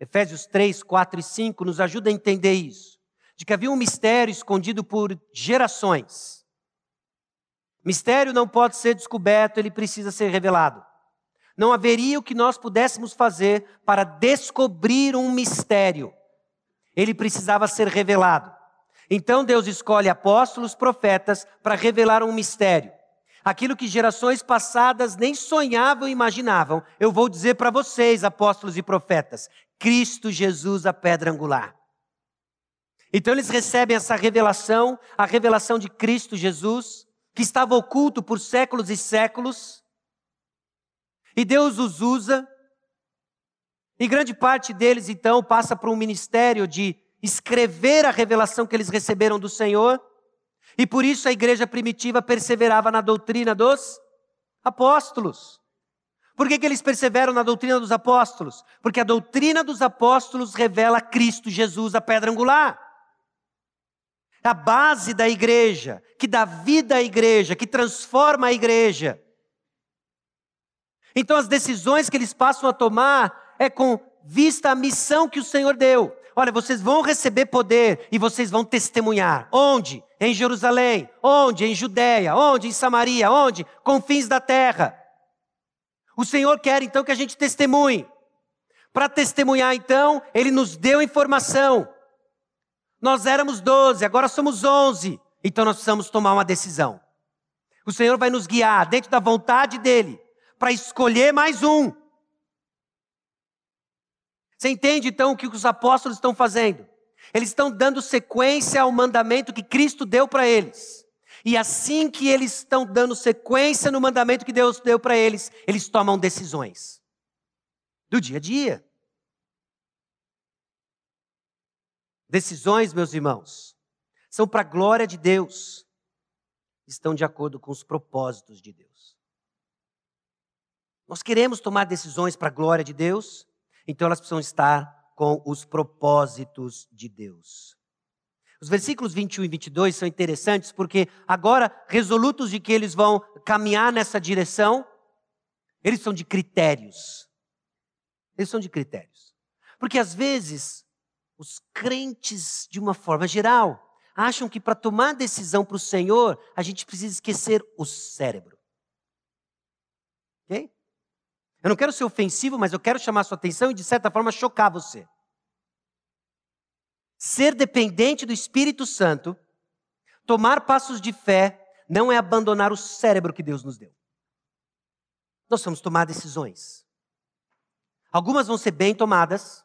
S1: Efésios 3, 4 e 5 nos ajuda a entender isso. De que havia um mistério escondido por gerações. Mistério não pode ser descoberto, ele precisa ser revelado. Não haveria o que nós pudéssemos fazer para descobrir um mistério. Ele precisava ser revelado. Então Deus escolhe apóstolos, profetas, para revelar um mistério aquilo que gerações passadas nem sonhavam e imaginavam, eu vou dizer para vocês, apóstolos e profetas: Cristo Jesus, a pedra angular. Então eles recebem essa revelação, a revelação de Cristo Jesus, que estava oculto por séculos e séculos, e Deus os usa, e grande parte deles então passa por um ministério de escrever a revelação que eles receberam do Senhor e por isso a igreja primitiva perseverava na doutrina dos apóstolos. Por que, que eles perseveram na doutrina dos apóstolos? Porque a doutrina dos apóstolos revela Cristo Jesus, a pedra angular. A base da igreja, que dá vida à igreja, que transforma a igreja. Então as decisões que eles passam a tomar é com vista à missão que o Senhor deu. Olha, vocês vão receber poder e vocês vão testemunhar. Onde? Em Jerusalém. Onde? Em Judéia. Onde? Em Samaria. Onde? Confins da terra. O Senhor quer então que a gente testemunhe. Para testemunhar, então, Ele nos deu informação. Nós éramos doze, agora somos onze. Então nós precisamos tomar uma decisão. O Senhor vai nos guiar dentro da vontade dEle para escolher mais um. Você entende então o que os apóstolos estão fazendo? Eles estão dando sequência ao mandamento que Cristo deu para eles. E assim que eles estão dando sequência no mandamento que Deus deu para eles, eles tomam decisões do dia a dia. Decisões, meus irmãos, são para a glória de Deus, estão de acordo com os propósitos de Deus. Nós queremos tomar decisões para a glória de Deus, então elas precisam estar com os propósitos de Deus. Os versículos 21 e 22 são interessantes porque agora, resolutos de que eles vão caminhar nessa direção, eles são de critérios. Eles são de critérios. Porque às vezes, os crentes, de uma forma geral, acham que para tomar decisão para o Senhor, a gente precisa esquecer o cérebro. Ok? Eu não quero ser ofensivo, mas eu quero chamar sua atenção e, de certa forma, chocar você. Ser dependente do Espírito Santo, tomar passos de fé, não é abandonar o cérebro que Deus nos deu. Nós vamos tomar decisões. Algumas vão ser bem tomadas,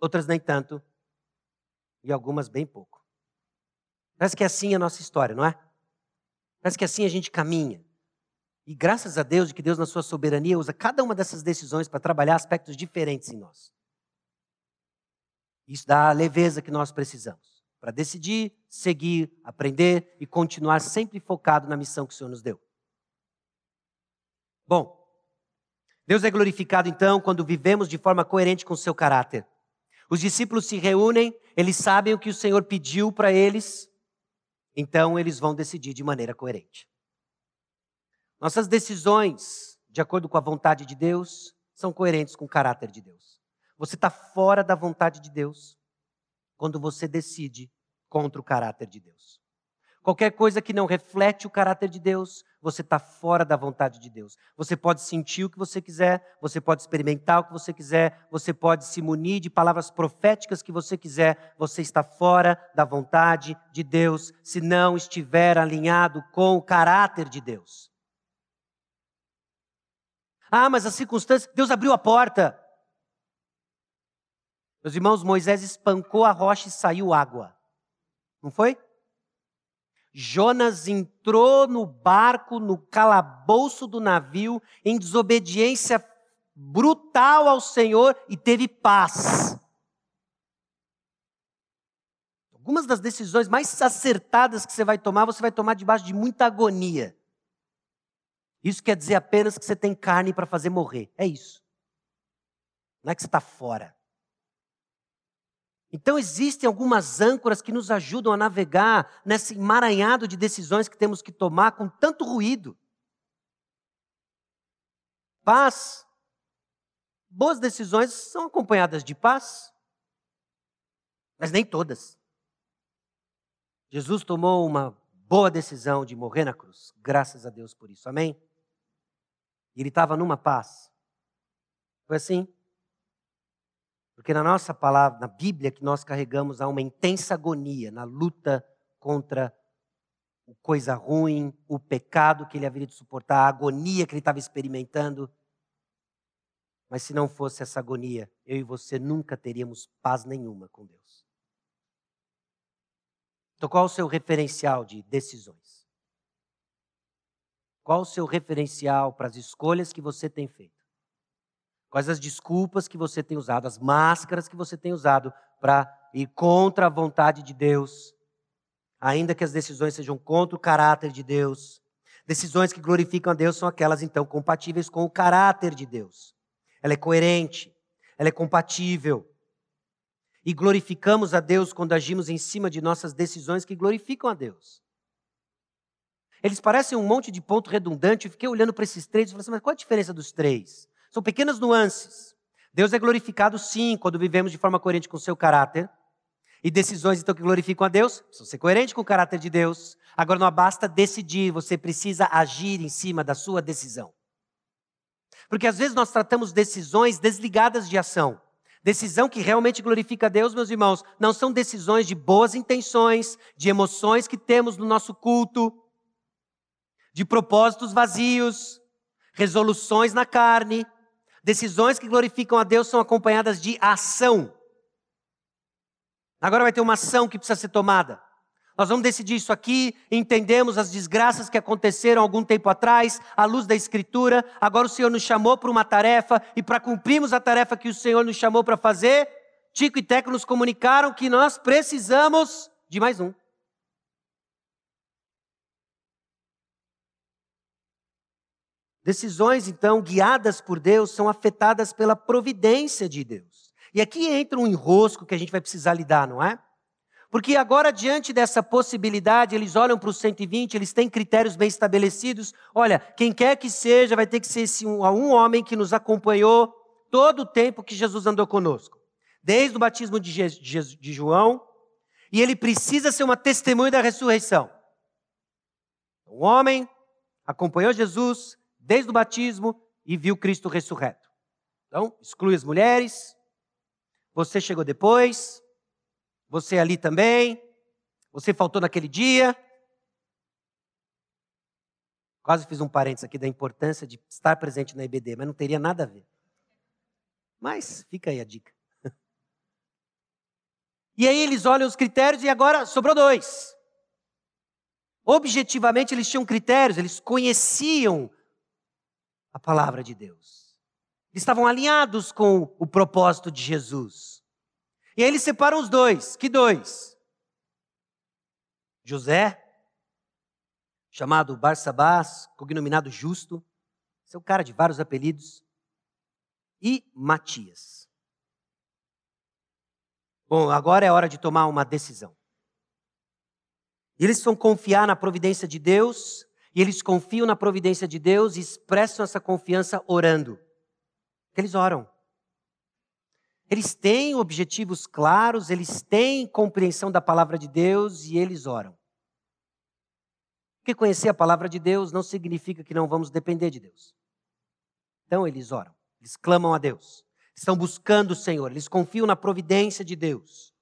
S1: outras nem tanto, e algumas bem pouco. Parece que é assim a nossa história, não é? Parece que assim a gente caminha. E graças a Deus, que Deus, na sua soberania, usa cada uma dessas decisões para trabalhar aspectos diferentes em nós. Isso dá a leveza que nós precisamos para decidir, seguir, aprender e continuar sempre focado na missão que o Senhor nos deu. Bom, Deus é glorificado então quando vivemos de forma coerente com o seu caráter. Os discípulos se reúnem, eles sabem o que o Senhor pediu para eles, então eles vão decidir de maneira coerente. Nossas decisões, de acordo com a vontade de Deus, são coerentes com o caráter de Deus. Você está fora da vontade de Deus quando você decide contra o caráter de Deus. Qualquer coisa que não reflete o caráter de Deus, você está fora da vontade de Deus. Você pode sentir o que você quiser, você pode experimentar o que você quiser, você pode se munir de palavras proféticas que você quiser, você está fora da vontade de Deus se não estiver alinhado com o caráter de Deus. Ah, mas as circunstâncias, Deus abriu a porta. Meus irmãos, Moisés espancou a rocha e saiu água. Não foi? Jonas entrou no barco, no calabouço do navio, em desobediência brutal ao Senhor e teve paz. Algumas das decisões mais acertadas que você vai tomar, você vai tomar debaixo de muita agonia. Isso quer dizer apenas que você tem carne para fazer morrer. É isso. Não é que você está fora. Então, existem algumas âncoras que nos ajudam a navegar nesse emaranhado de decisões que temos que tomar com tanto ruído. Paz. Boas decisões são acompanhadas de paz, mas nem todas. Jesus tomou uma boa decisão de morrer na cruz, graças a Deus por isso, amém? Ele estava numa paz. Foi assim? Porque na nossa palavra, na Bíblia que nós carregamos, há uma intensa agonia na luta contra o coisa ruim, o pecado que ele haveria de suportar, a agonia que ele estava experimentando. Mas se não fosse essa agonia, eu e você nunca teríamos paz nenhuma com Deus. Então, qual o seu referencial de decisões? Qual o seu referencial para as escolhas que você tem feito? Quais as desculpas que você tem usado, as máscaras que você tem usado para ir contra a vontade de Deus, ainda que as decisões sejam contra o caráter de Deus. Decisões que glorificam a Deus são aquelas, então, compatíveis com o caráter de Deus. Ela é coerente, ela é compatível. E glorificamos a Deus quando agimos em cima de nossas decisões que glorificam a Deus. Eles parecem um monte de ponto redundante. Eu fiquei olhando para esses três e falei assim, mas qual a diferença dos três? São pequenas nuances. Deus é glorificado sim quando vivemos de forma coerente com o seu caráter. E decisões então que glorificam a Deus precisam ser coerentes com o caráter de Deus. Agora não basta decidir, você precisa agir em cima da sua decisão. Porque às vezes nós tratamos decisões desligadas de ação. Decisão que realmente glorifica a Deus, meus irmãos, não são decisões de boas intenções, de emoções que temos no nosso culto, de propósitos vazios, resoluções na carne, Decisões que glorificam a Deus são acompanhadas de ação. Agora vai ter uma ação que precisa ser tomada. Nós vamos decidir isso aqui, entendemos as desgraças que aconteceram algum tempo atrás, à luz da Escritura. Agora o Senhor nos chamou para uma tarefa, e para cumprirmos a tarefa que o Senhor nos chamou para fazer, Tico e Teco nos comunicaram que nós precisamos de mais um. Decisões, então, guiadas por Deus, são afetadas pela providência de Deus. E aqui entra um enrosco que a gente vai precisar lidar, não é? Porque agora, diante dessa possibilidade, eles olham para os 120, eles têm critérios bem estabelecidos. Olha, quem quer que seja, vai ter que ser esse um, um homem que nos acompanhou todo o tempo que Jesus andou conosco. Desde o batismo de, Je de João, e ele precisa ser uma testemunha da ressurreição. Um homem acompanhou Jesus, desde o batismo e viu Cristo ressurreto. Então, exclui as mulheres. Você chegou depois. Você ali também. Você faltou naquele dia. Quase fiz um parênteses aqui da importância de estar presente na IBD, mas não teria nada a ver. Mas fica aí a dica. E aí eles olham os critérios e agora sobrou dois. Objetivamente eles tinham critérios, eles conheciam a palavra de Deus. Eles estavam alinhados com o propósito de Jesus. E aí eles separam os dois. Que dois? José, chamado Barsabás, cognominado Justo, seu cara de vários apelidos, e Matias. Bom, agora é hora de tomar uma decisão. Eles vão confiar na providência de Deus e eles confiam na providência de Deus e expressam essa confiança orando. Eles oram. Eles têm objetivos claros, eles têm compreensão da palavra de Deus e eles oram. Porque conhecer a palavra de Deus não significa que não vamos depender de Deus. Então eles oram, eles clamam a Deus, estão buscando o Senhor, eles confiam na providência de Deus.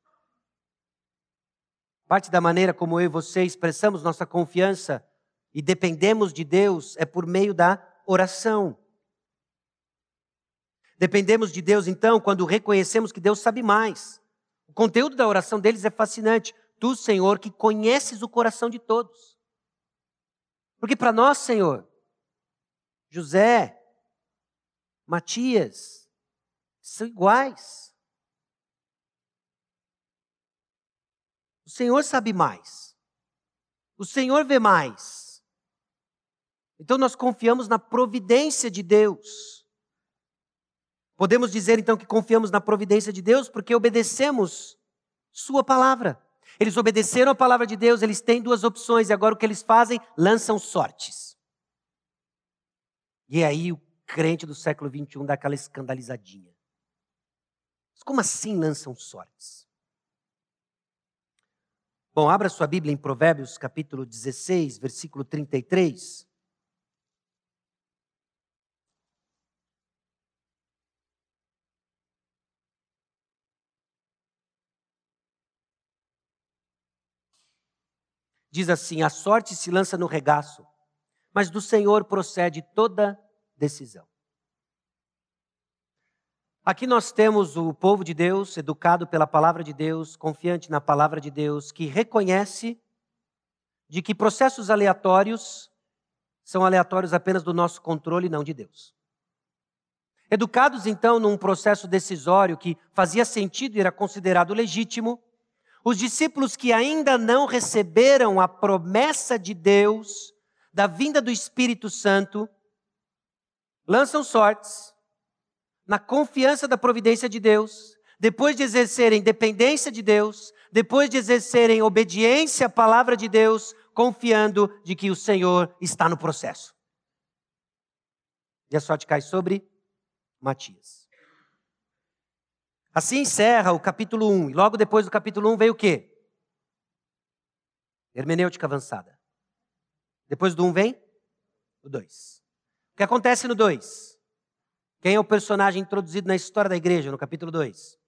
S1: Parte da maneira como eu e você expressamos nossa confiança e dependemos de Deus é por meio da oração. Dependemos de Deus, então, quando reconhecemos que Deus sabe mais. O conteúdo da oração deles é fascinante. Tu, Senhor, que conheces o coração de todos. Porque para nós, Senhor, José, Matias, são iguais. O Senhor sabe mais. O Senhor vê mais. Então nós confiamos na providência de Deus. Podemos dizer então que confiamos na providência de Deus porque obedecemos Sua palavra. Eles obedeceram a palavra de Deus, eles têm duas opções e agora o que eles fazem? Lançam sortes. E aí o crente do século 21 dá aquela escandalizadinha. Mas como assim lançam sortes? Bom, abra sua Bíblia em Provérbios capítulo 16, versículo 33. Diz assim: a sorte se lança no regaço, mas do Senhor procede toda decisão. Aqui nós temos o povo de Deus, educado pela palavra de Deus, confiante na palavra de Deus, que reconhece de que processos aleatórios são aleatórios apenas do nosso controle, não de Deus. Educados então num processo decisório que fazia sentido e era considerado legítimo, os discípulos que ainda não receberam a promessa de Deus, da vinda do Espírito Santo, lançam sortes na confiança da providência de Deus, depois de exercerem dependência de Deus, depois de exercerem obediência à palavra de Deus, confiando de que o Senhor está no processo. E a sorte cai sobre Matias. Assim encerra o capítulo 1. E logo depois do capítulo 1 veio o quê? Hermenêutica avançada. Depois do 1 vem o 2. O que acontece no 2? Quem é o personagem introduzido na história da igreja no capítulo 2?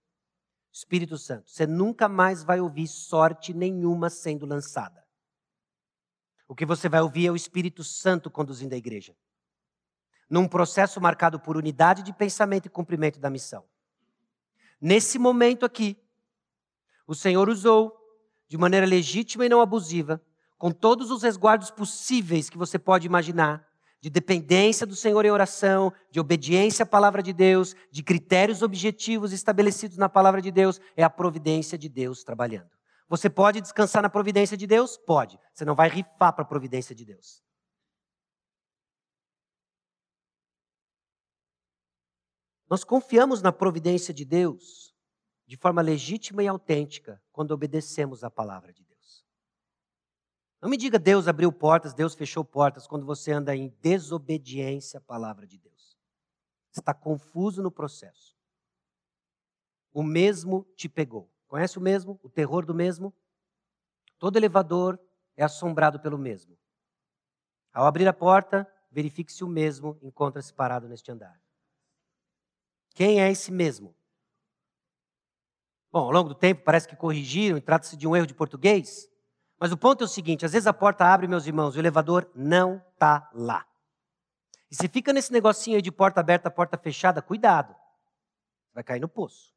S1: Espírito Santo. Você nunca mais vai ouvir sorte nenhuma sendo lançada. O que você vai ouvir é o Espírito Santo conduzindo a igreja. Num processo marcado por unidade de pensamento e cumprimento da missão. Nesse momento aqui, o Senhor usou de maneira legítima e não abusiva, com todos os resguardos possíveis que você pode imaginar, de dependência do Senhor em oração, de obediência à palavra de Deus, de critérios objetivos estabelecidos na palavra de Deus, é a providência de Deus trabalhando. Você pode descansar na providência de Deus? Pode. Você não vai rifar para a providência de Deus. Nós confiamos na providência de Deus de forma legítima e autêntica quando obedecemos à palavra de Deus. Não me diga Deus abriu portas, Deus fechou portas quando você anda em desobediência à palavra de Deus. Está confuso no processo. O mesmo te pegou. Conhece o mesmo? O terror do mesmo? Todo elevador é assombrado pelo mesmo. Ao abrir a porta, verifique se o mesmo encontra-se parado neste andar. Quem é esse mesmo? Bom, ao longo do tempo parece que corrigiram e trata-se de um erro de português. Mas o ponto é o seguinte: às vezes a porta abre, meus irmãos, e o elevador não está lá. E se fica nesse negocinho aí de porta aberta, porta fechada, cuidado. Vai cair no poço.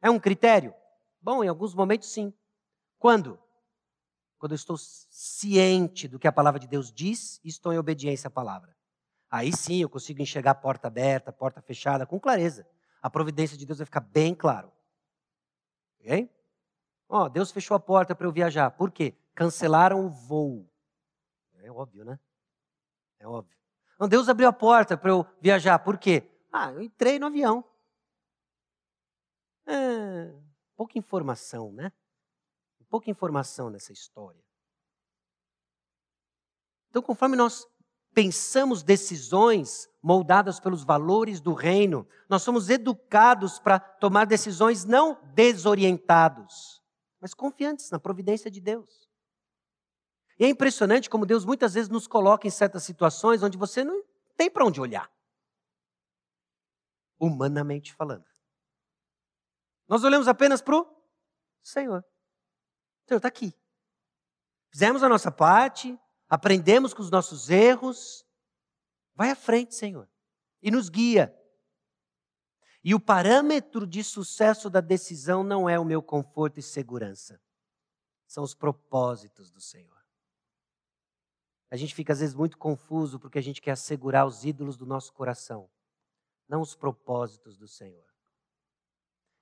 S1: É um critério? Bom, em alguns momentos sim. Quando? Quando eu estou ciente do que a palavra de Deus diz e estou em obediência à palavra. Aí sim eu consigo enxergar porta aberta, porta fechada com clareza. A providência de Deus vai ficar bem claro. Ok? Ó, oh, Deus fechou a porta para eu viajar. Por quê? Cancelaram o voo. É óbvio, né? É óbvio. Não, Deus abriu a porta para eu viajar. Por quê? Ah, eu entrei no avião. É, pouca informação, né? Pouca informação nessa história. Então, conforme nós pensamos decisões moldadas pelos valores do reino, nós somos educados para tomar decisões não desorientados, mas confiantes na providência de Deus. E é impressionante como Deus muitas vezes nos coloca em certas situações onde você não tem para onde olhar. Humanamente falando. Nós olhamos apenas para o Senhor. O Senhor está aqui. Fizemos a nossa parte, aprendemos com os nossos erros. Vai à frente, Senhor, e nos guia. E o parâmetro de sucesso da decisão não é o meu conforto e segurança, são os propósitos do Senhor. A gente fica às vezes muito confuso porque a gente quer assegurar os ídolos do nosso coração, não os propósitos do Senhor.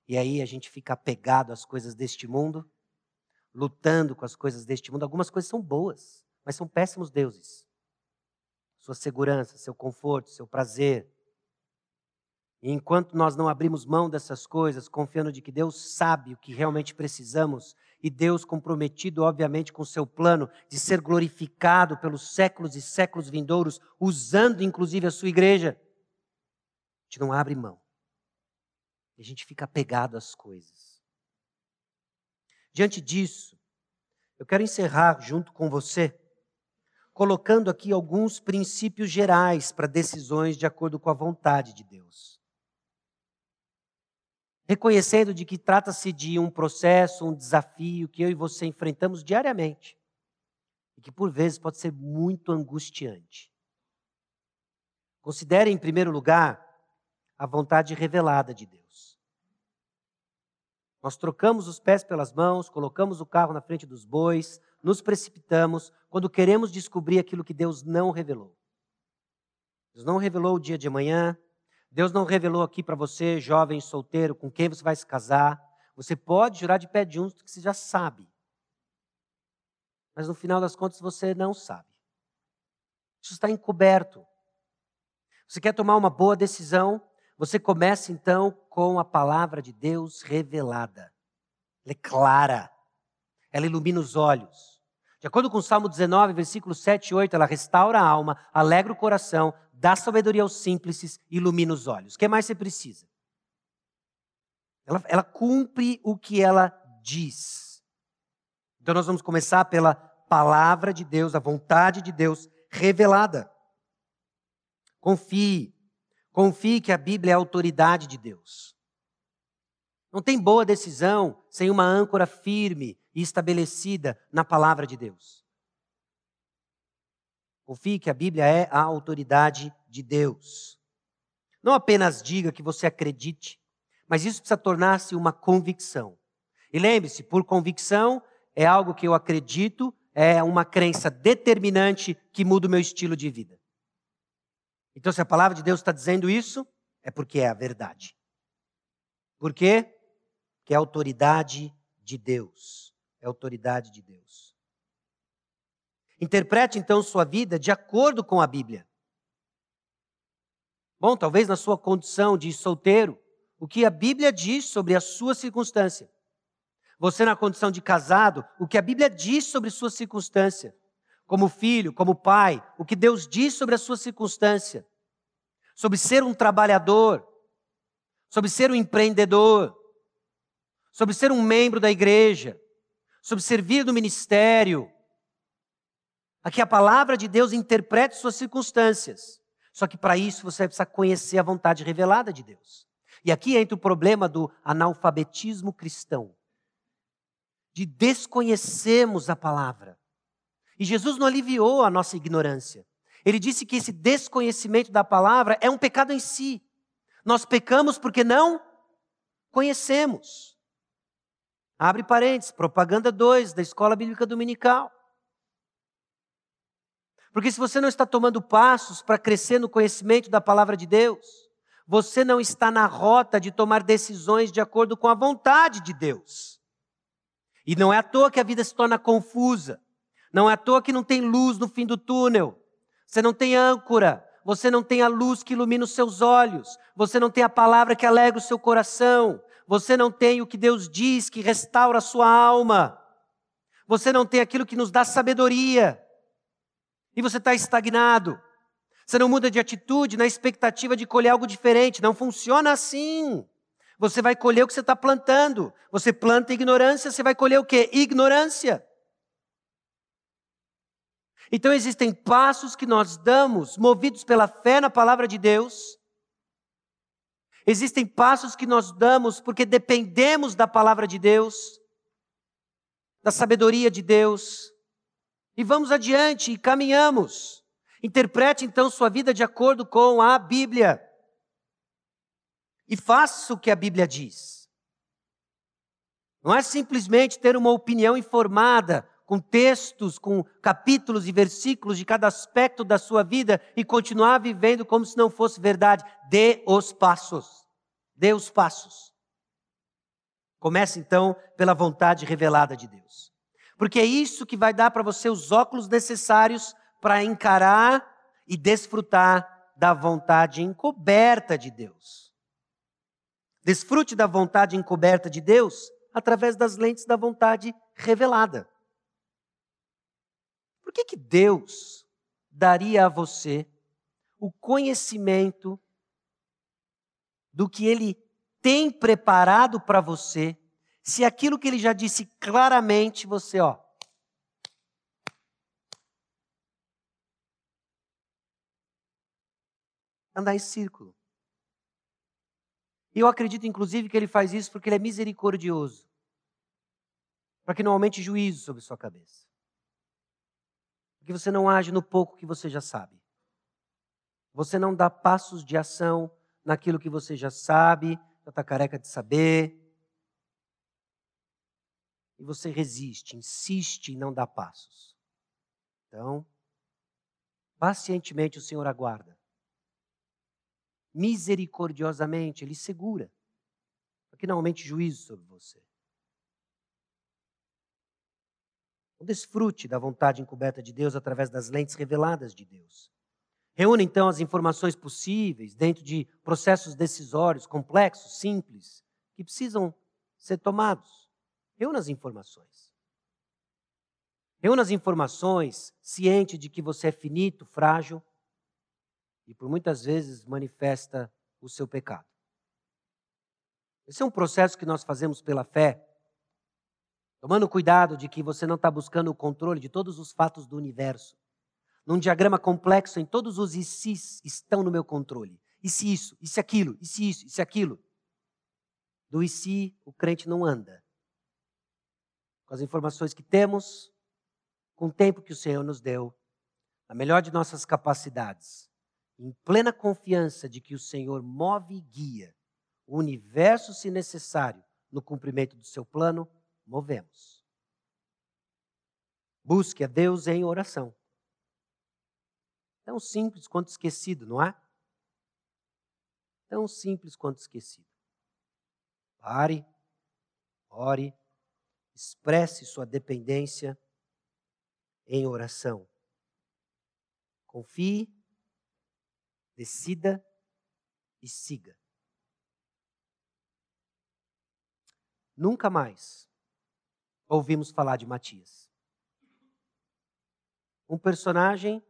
S1: E aí a gente fica apegado às coisas deste mundo, lutando com as coisas deste mundo. Algumas coisas são boas, mas são péssimos deuses. Sua segurança, seu conforto, seu prazer, e enquanto nós não abrimos mão dessas coisas, confiando de que Deus sabe o que realmente precisamos, e Deus comprometido, obviamente, com o seu plano de ser glorificado pelos séculos e séculos vindouros, usando inclusive a sua igreja, a gente não abre mão. E a gente fica apegado às coisas. Diante disso, eu quero encerrar junto com você, colocando aqui alguns princípios gerais para decisões de acordo com a vontade de Deus reconhecendo de que trata-se de um processo, um desafio que eu e você enfrentamos diariamente e que por vezes pode ser muito angustiante. Considere em primeiro lugar a vontade revelada de Deus. Nós trocamos os pés pelas mãos, colocamos o carro na frente dos bois, nos precipitamos quando queremos descobrir aquilo que Deus não revelou. Deus não revelou o dia de amanhã, Deus não revelou aqui para você, jovem solteiro, com quem você vai se casar. Você pode jurar de pé de junto que você já sabe. Mas no final das contas você não sabe. Isso está encoberto. Você quer tomar uma boa decisão? Você começa então com a palavra de Deus revelada. Ela é clara. Ela ilumina os olhos. De acordo com o Salmo 19, versículos 7 e 8, ela restaura a alma, alegra o coração, dá sabedoria aos simples ilumina os olhos. O que mais você precisa? Ela, ela cumpre o que ela diz. Então nós vamos começar pela palavra de Deus, a vontade de Deus revelada. Confie. Confie que a Bíblia é a autoridade de Deus. Não tem boa decisão sem uma âncora firme e estabelecida na palavra de Deus. Confie que a Bíblia é a autoridade de Deus. Não apenas diga que você acredite, mas isso precisa tornar-se uma convicção. E lembre-se, por convicção é algo que eu acredito, é uma crença determinante que muda o meu estilo de vida. Então, se a palavra de Deus está dizendo isso, é porque é a verdade. Por quê? Que é a autoridade de Deus. É a autoridade de Deus. Interprete então sua vida de acordo com a Bíblia. Bom, talvez na sua condição de solteiro, o que a Bíblia diz sobre a sua circunstância. Você na condição de casado, o que a Bíblia diz sobre sua circunstância. Como filho, como pai, o que Deus diz sobre a sua circunstância. Sobre ser um trabalhador, sobre ser um empreendedor, sobre ser um membro da igreja, sobre servir no ministério, a que a palavra de Deus interprete suas circunstâncias. Só que para isso você vai precisar conhecer a vontade revelada de Deus. E aqui entra o problema do analfabetismo cristão. De desconhecermos a palavra. E Jesus não aliviou a nossa ignorância. Ele disse que esse desconhecimento da palavra é um pecado em si. Nós pecamos porque não conhecemos. Abre parênteses, propaganda 2 da Escola Bíblica Dominical. Porque se você não está tomando passos para crescer no conhecimento da palavra de Deus, você não está na rota de tomar decisões de acordo com a vontade de Deus. E não é à toa que a vida se torna confusa. Não é à toa que não tem luz no fim do túnel. Você não tem âncora. Você não tem a luz que ilumina os seus olhos. Você não tem a palavra que alegra o seu coração. Você não tem o que Deus diz que restaura a sua alma. Você não tem aquilo que nos dá sabedoria e você está estagnado. Você não muda de atitude na expectativa de colher algo diferente. Não funciona assim. Você vai colher o que você está plantando. Você planta ignorância, você vai colher o quê? Ignorância. Então existem passos que nós damos, movidos pela fé na palavra de Deus. Existem passos que nós damos porque dependemos da palavra de Deus, da sabedoria de Deus. E vamos adiante e caminhamos. Interprete então sua vida de acordo com a Bíblia. E faça o que a Bíblia diz. Não é simplesmente ter uma opinião informada com textos, com capítulos e versículos de cada aspecto da sua vida e continuar vivendo como se não fosse verdade. Dê os passos. Dê os passos. Comece então pela vontade revelada de Deus. Porque é isso que vai dar para você os óculos necessários para encarar e desfrutar da vontade encoberta de Deus. Desfrute da vontade encoberta de Deus através das lentes da vontade revelada. Que, que Deus daria a você o conhecimento do que Ele tem preparado para você, se aquilo que Ele já disse claramente você, ó, andar em círculo. Eu acredito, inclusive, que ele faz isso porque ele é misericordioso para que não aumente juízo sobre sua cabeça que você não age no pouco que você já sabe. Você não dá passos de ação naquilo que você já sabe, já está careca de saber. E você resiste, insiste em não dar passos. Então, pacientemente o Senhor aguarda. Misericordiosamente, Ele segura, para que não aumente juízo sobre você. Desfrute da vontade encoberta de Deus através das lentes reveladas de Deus. Reúna então as informações possíveis dentro de processos decisórios complexos, simples, que precisam ser tomados. Reúna as informações. Reúna as informações ciente de que você é finito, frágil e por muitas vezes manifesta o seu pecado. Esse é um processo que nós fazemos pela fé Tomando cuidado de que você não está buscando o controle de todos os fatos do universo. Num diagrama complexo, em todos os e estão no meu controle. E se isso, e se aquilo, e se isso, e se aquilo. Do e o crente não anda. Com as informações que temos, com o tempo que o Senhor nos deu, na melhor de nossas capacidades, em plena confiança de que o Senhor move e guia o universo, se necessário, no cumprimento do seu plano, movemos. Busque a Deus em oração. Tão simples quanto esquecido, não é? Tão simples quanto esquecido. Pare, ore, expresse sua dependência em oração. Confie, decida e siga. Nunca mais ouvimos falar de Matias. Um personagem,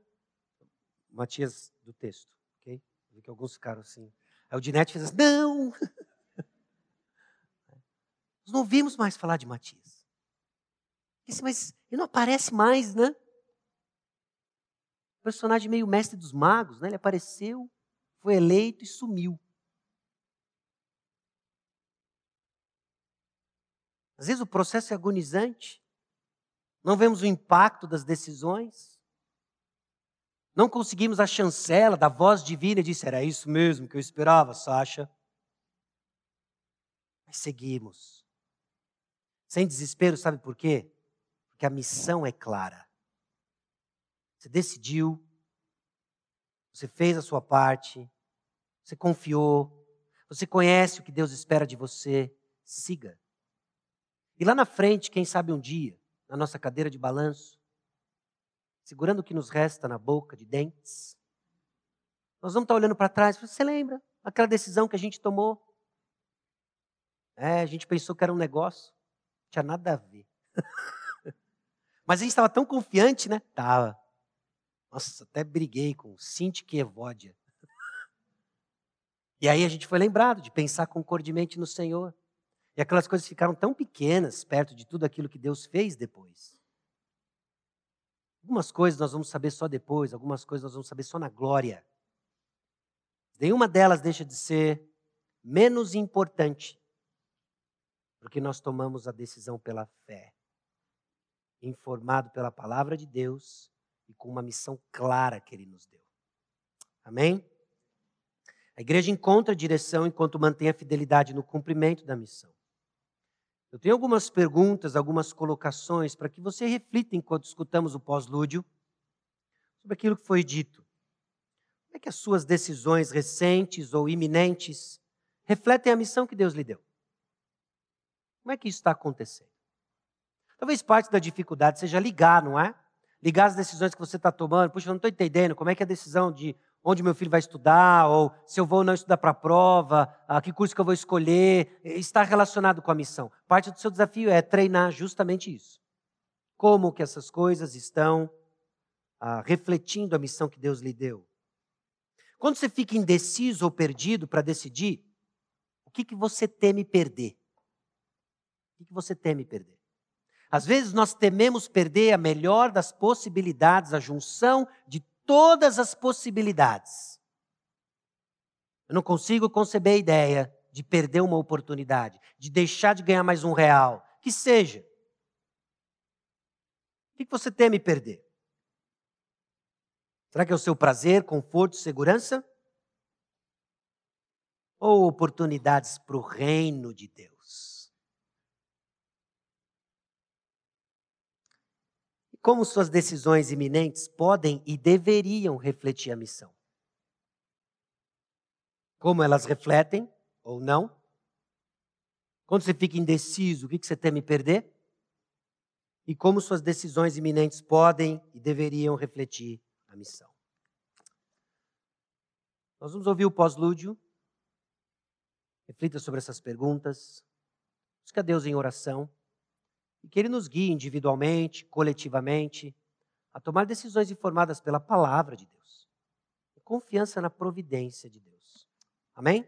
S1: Matias do texto, ok? Vi que alguns ficaram assim. Aí o Dinete fez assim, não! Nós não ouvimos mais falar de Matias. Disse, mas ele não aparece mais, né? personagem meio mestre dos magos, né? Ele apareceu, foi eleito e sumiu. Às vezes o processo é agonizante. Não vemos o impacto das decisões. Não conseguimos a chancela da voz divina e disse: era isso mesmo que eu esperava, Sasha. Mas seguimos. Sem desespero, sabe por quê? Porque a missão é clara. Você decidiu, você fez a sua parte, você confiou, você conhece o que Deus espera de você, siga. E lá na frente, quem sabe um dia, na nossa cadeira de balanço, segurando o que nos resta na boca de dentes, nós vamos estar olhando para trás. Você lembra aquela decisão que a gente tomou? É, a gente pensou que era um negócio, não tinha nada a ver. Mas a gente estava tão confiante, né? Tava. Nossa, até briguei com Cinti Evódia. E aí a gente foi lembrado de pensar concordemente no Senhor. E aquelas coisas ficaram tão pequenas perto de tudo aquilo que Deus fez depois. Algumas coisas nós vamos saber só depois, algumas coisas nós vamos saber só na glória. Nenhuma delas deixa de ser menos importante, porque nós tomamos a decisão pela fé, informado pela palavra de Deus e com uma missão clara que Ele nos deu. Amém? A igreja encontra direção enquanto mantém a fidelidade no cumprimento da missão. Eu tenho algumas perguntas, algumas colocações para que você reflita enquanto escutamos o pós-lúdio sobre aquilo que foi dito. Como é que as suas decisões recentes ou iminentes refletem a missão que Deus lhe deu? Como é que isso está acontecendo? Talvez parte da dificuldade seja ligar, não é? Ligar as decisões que você está tomando. Puxa, eu não estou entendendo como é que é a decisão de onde meu filho vai estudar, ou se eu vou ou não estudar para a prova, a que curso que eu vou escolher, está relacionado com a missão. Parte do seu desafio é treinar justamente isso. Como que essas coisas estão ah, refletindo a missão que Deus lhe deu. Quando você fica indeciso ou perdido para decidir, o que, que você teme perder? O que, que você teme perder? Às vezes nós tememos perder a melhor das possibilidades, a junção de todas as possibilidades. Eu não consigo conceber a ideia de perder uma oportunidade, de deixar de ganhar mais um real, que seja. O que você teme perder? Será que é o seu prazer, conforto, segurança? Ou oportunidades para o reino de Deus? Como suas decisões iminentes podem e deveriam refletir a missão. Como elas refletem ou não. Quando você fica indeciso, o que você teme perder? E como suas decisões iminentes podem e deveriam refletir a missão. Nós vamos ouvir o pós-lúdio. Reflita sobre essas perguntas. Busca Deus em oração e que Ele nos guie individualmente, coletivamente, a tomar decisões informadas pela palavra de Deus. Confiança na providência de Deus. Amém?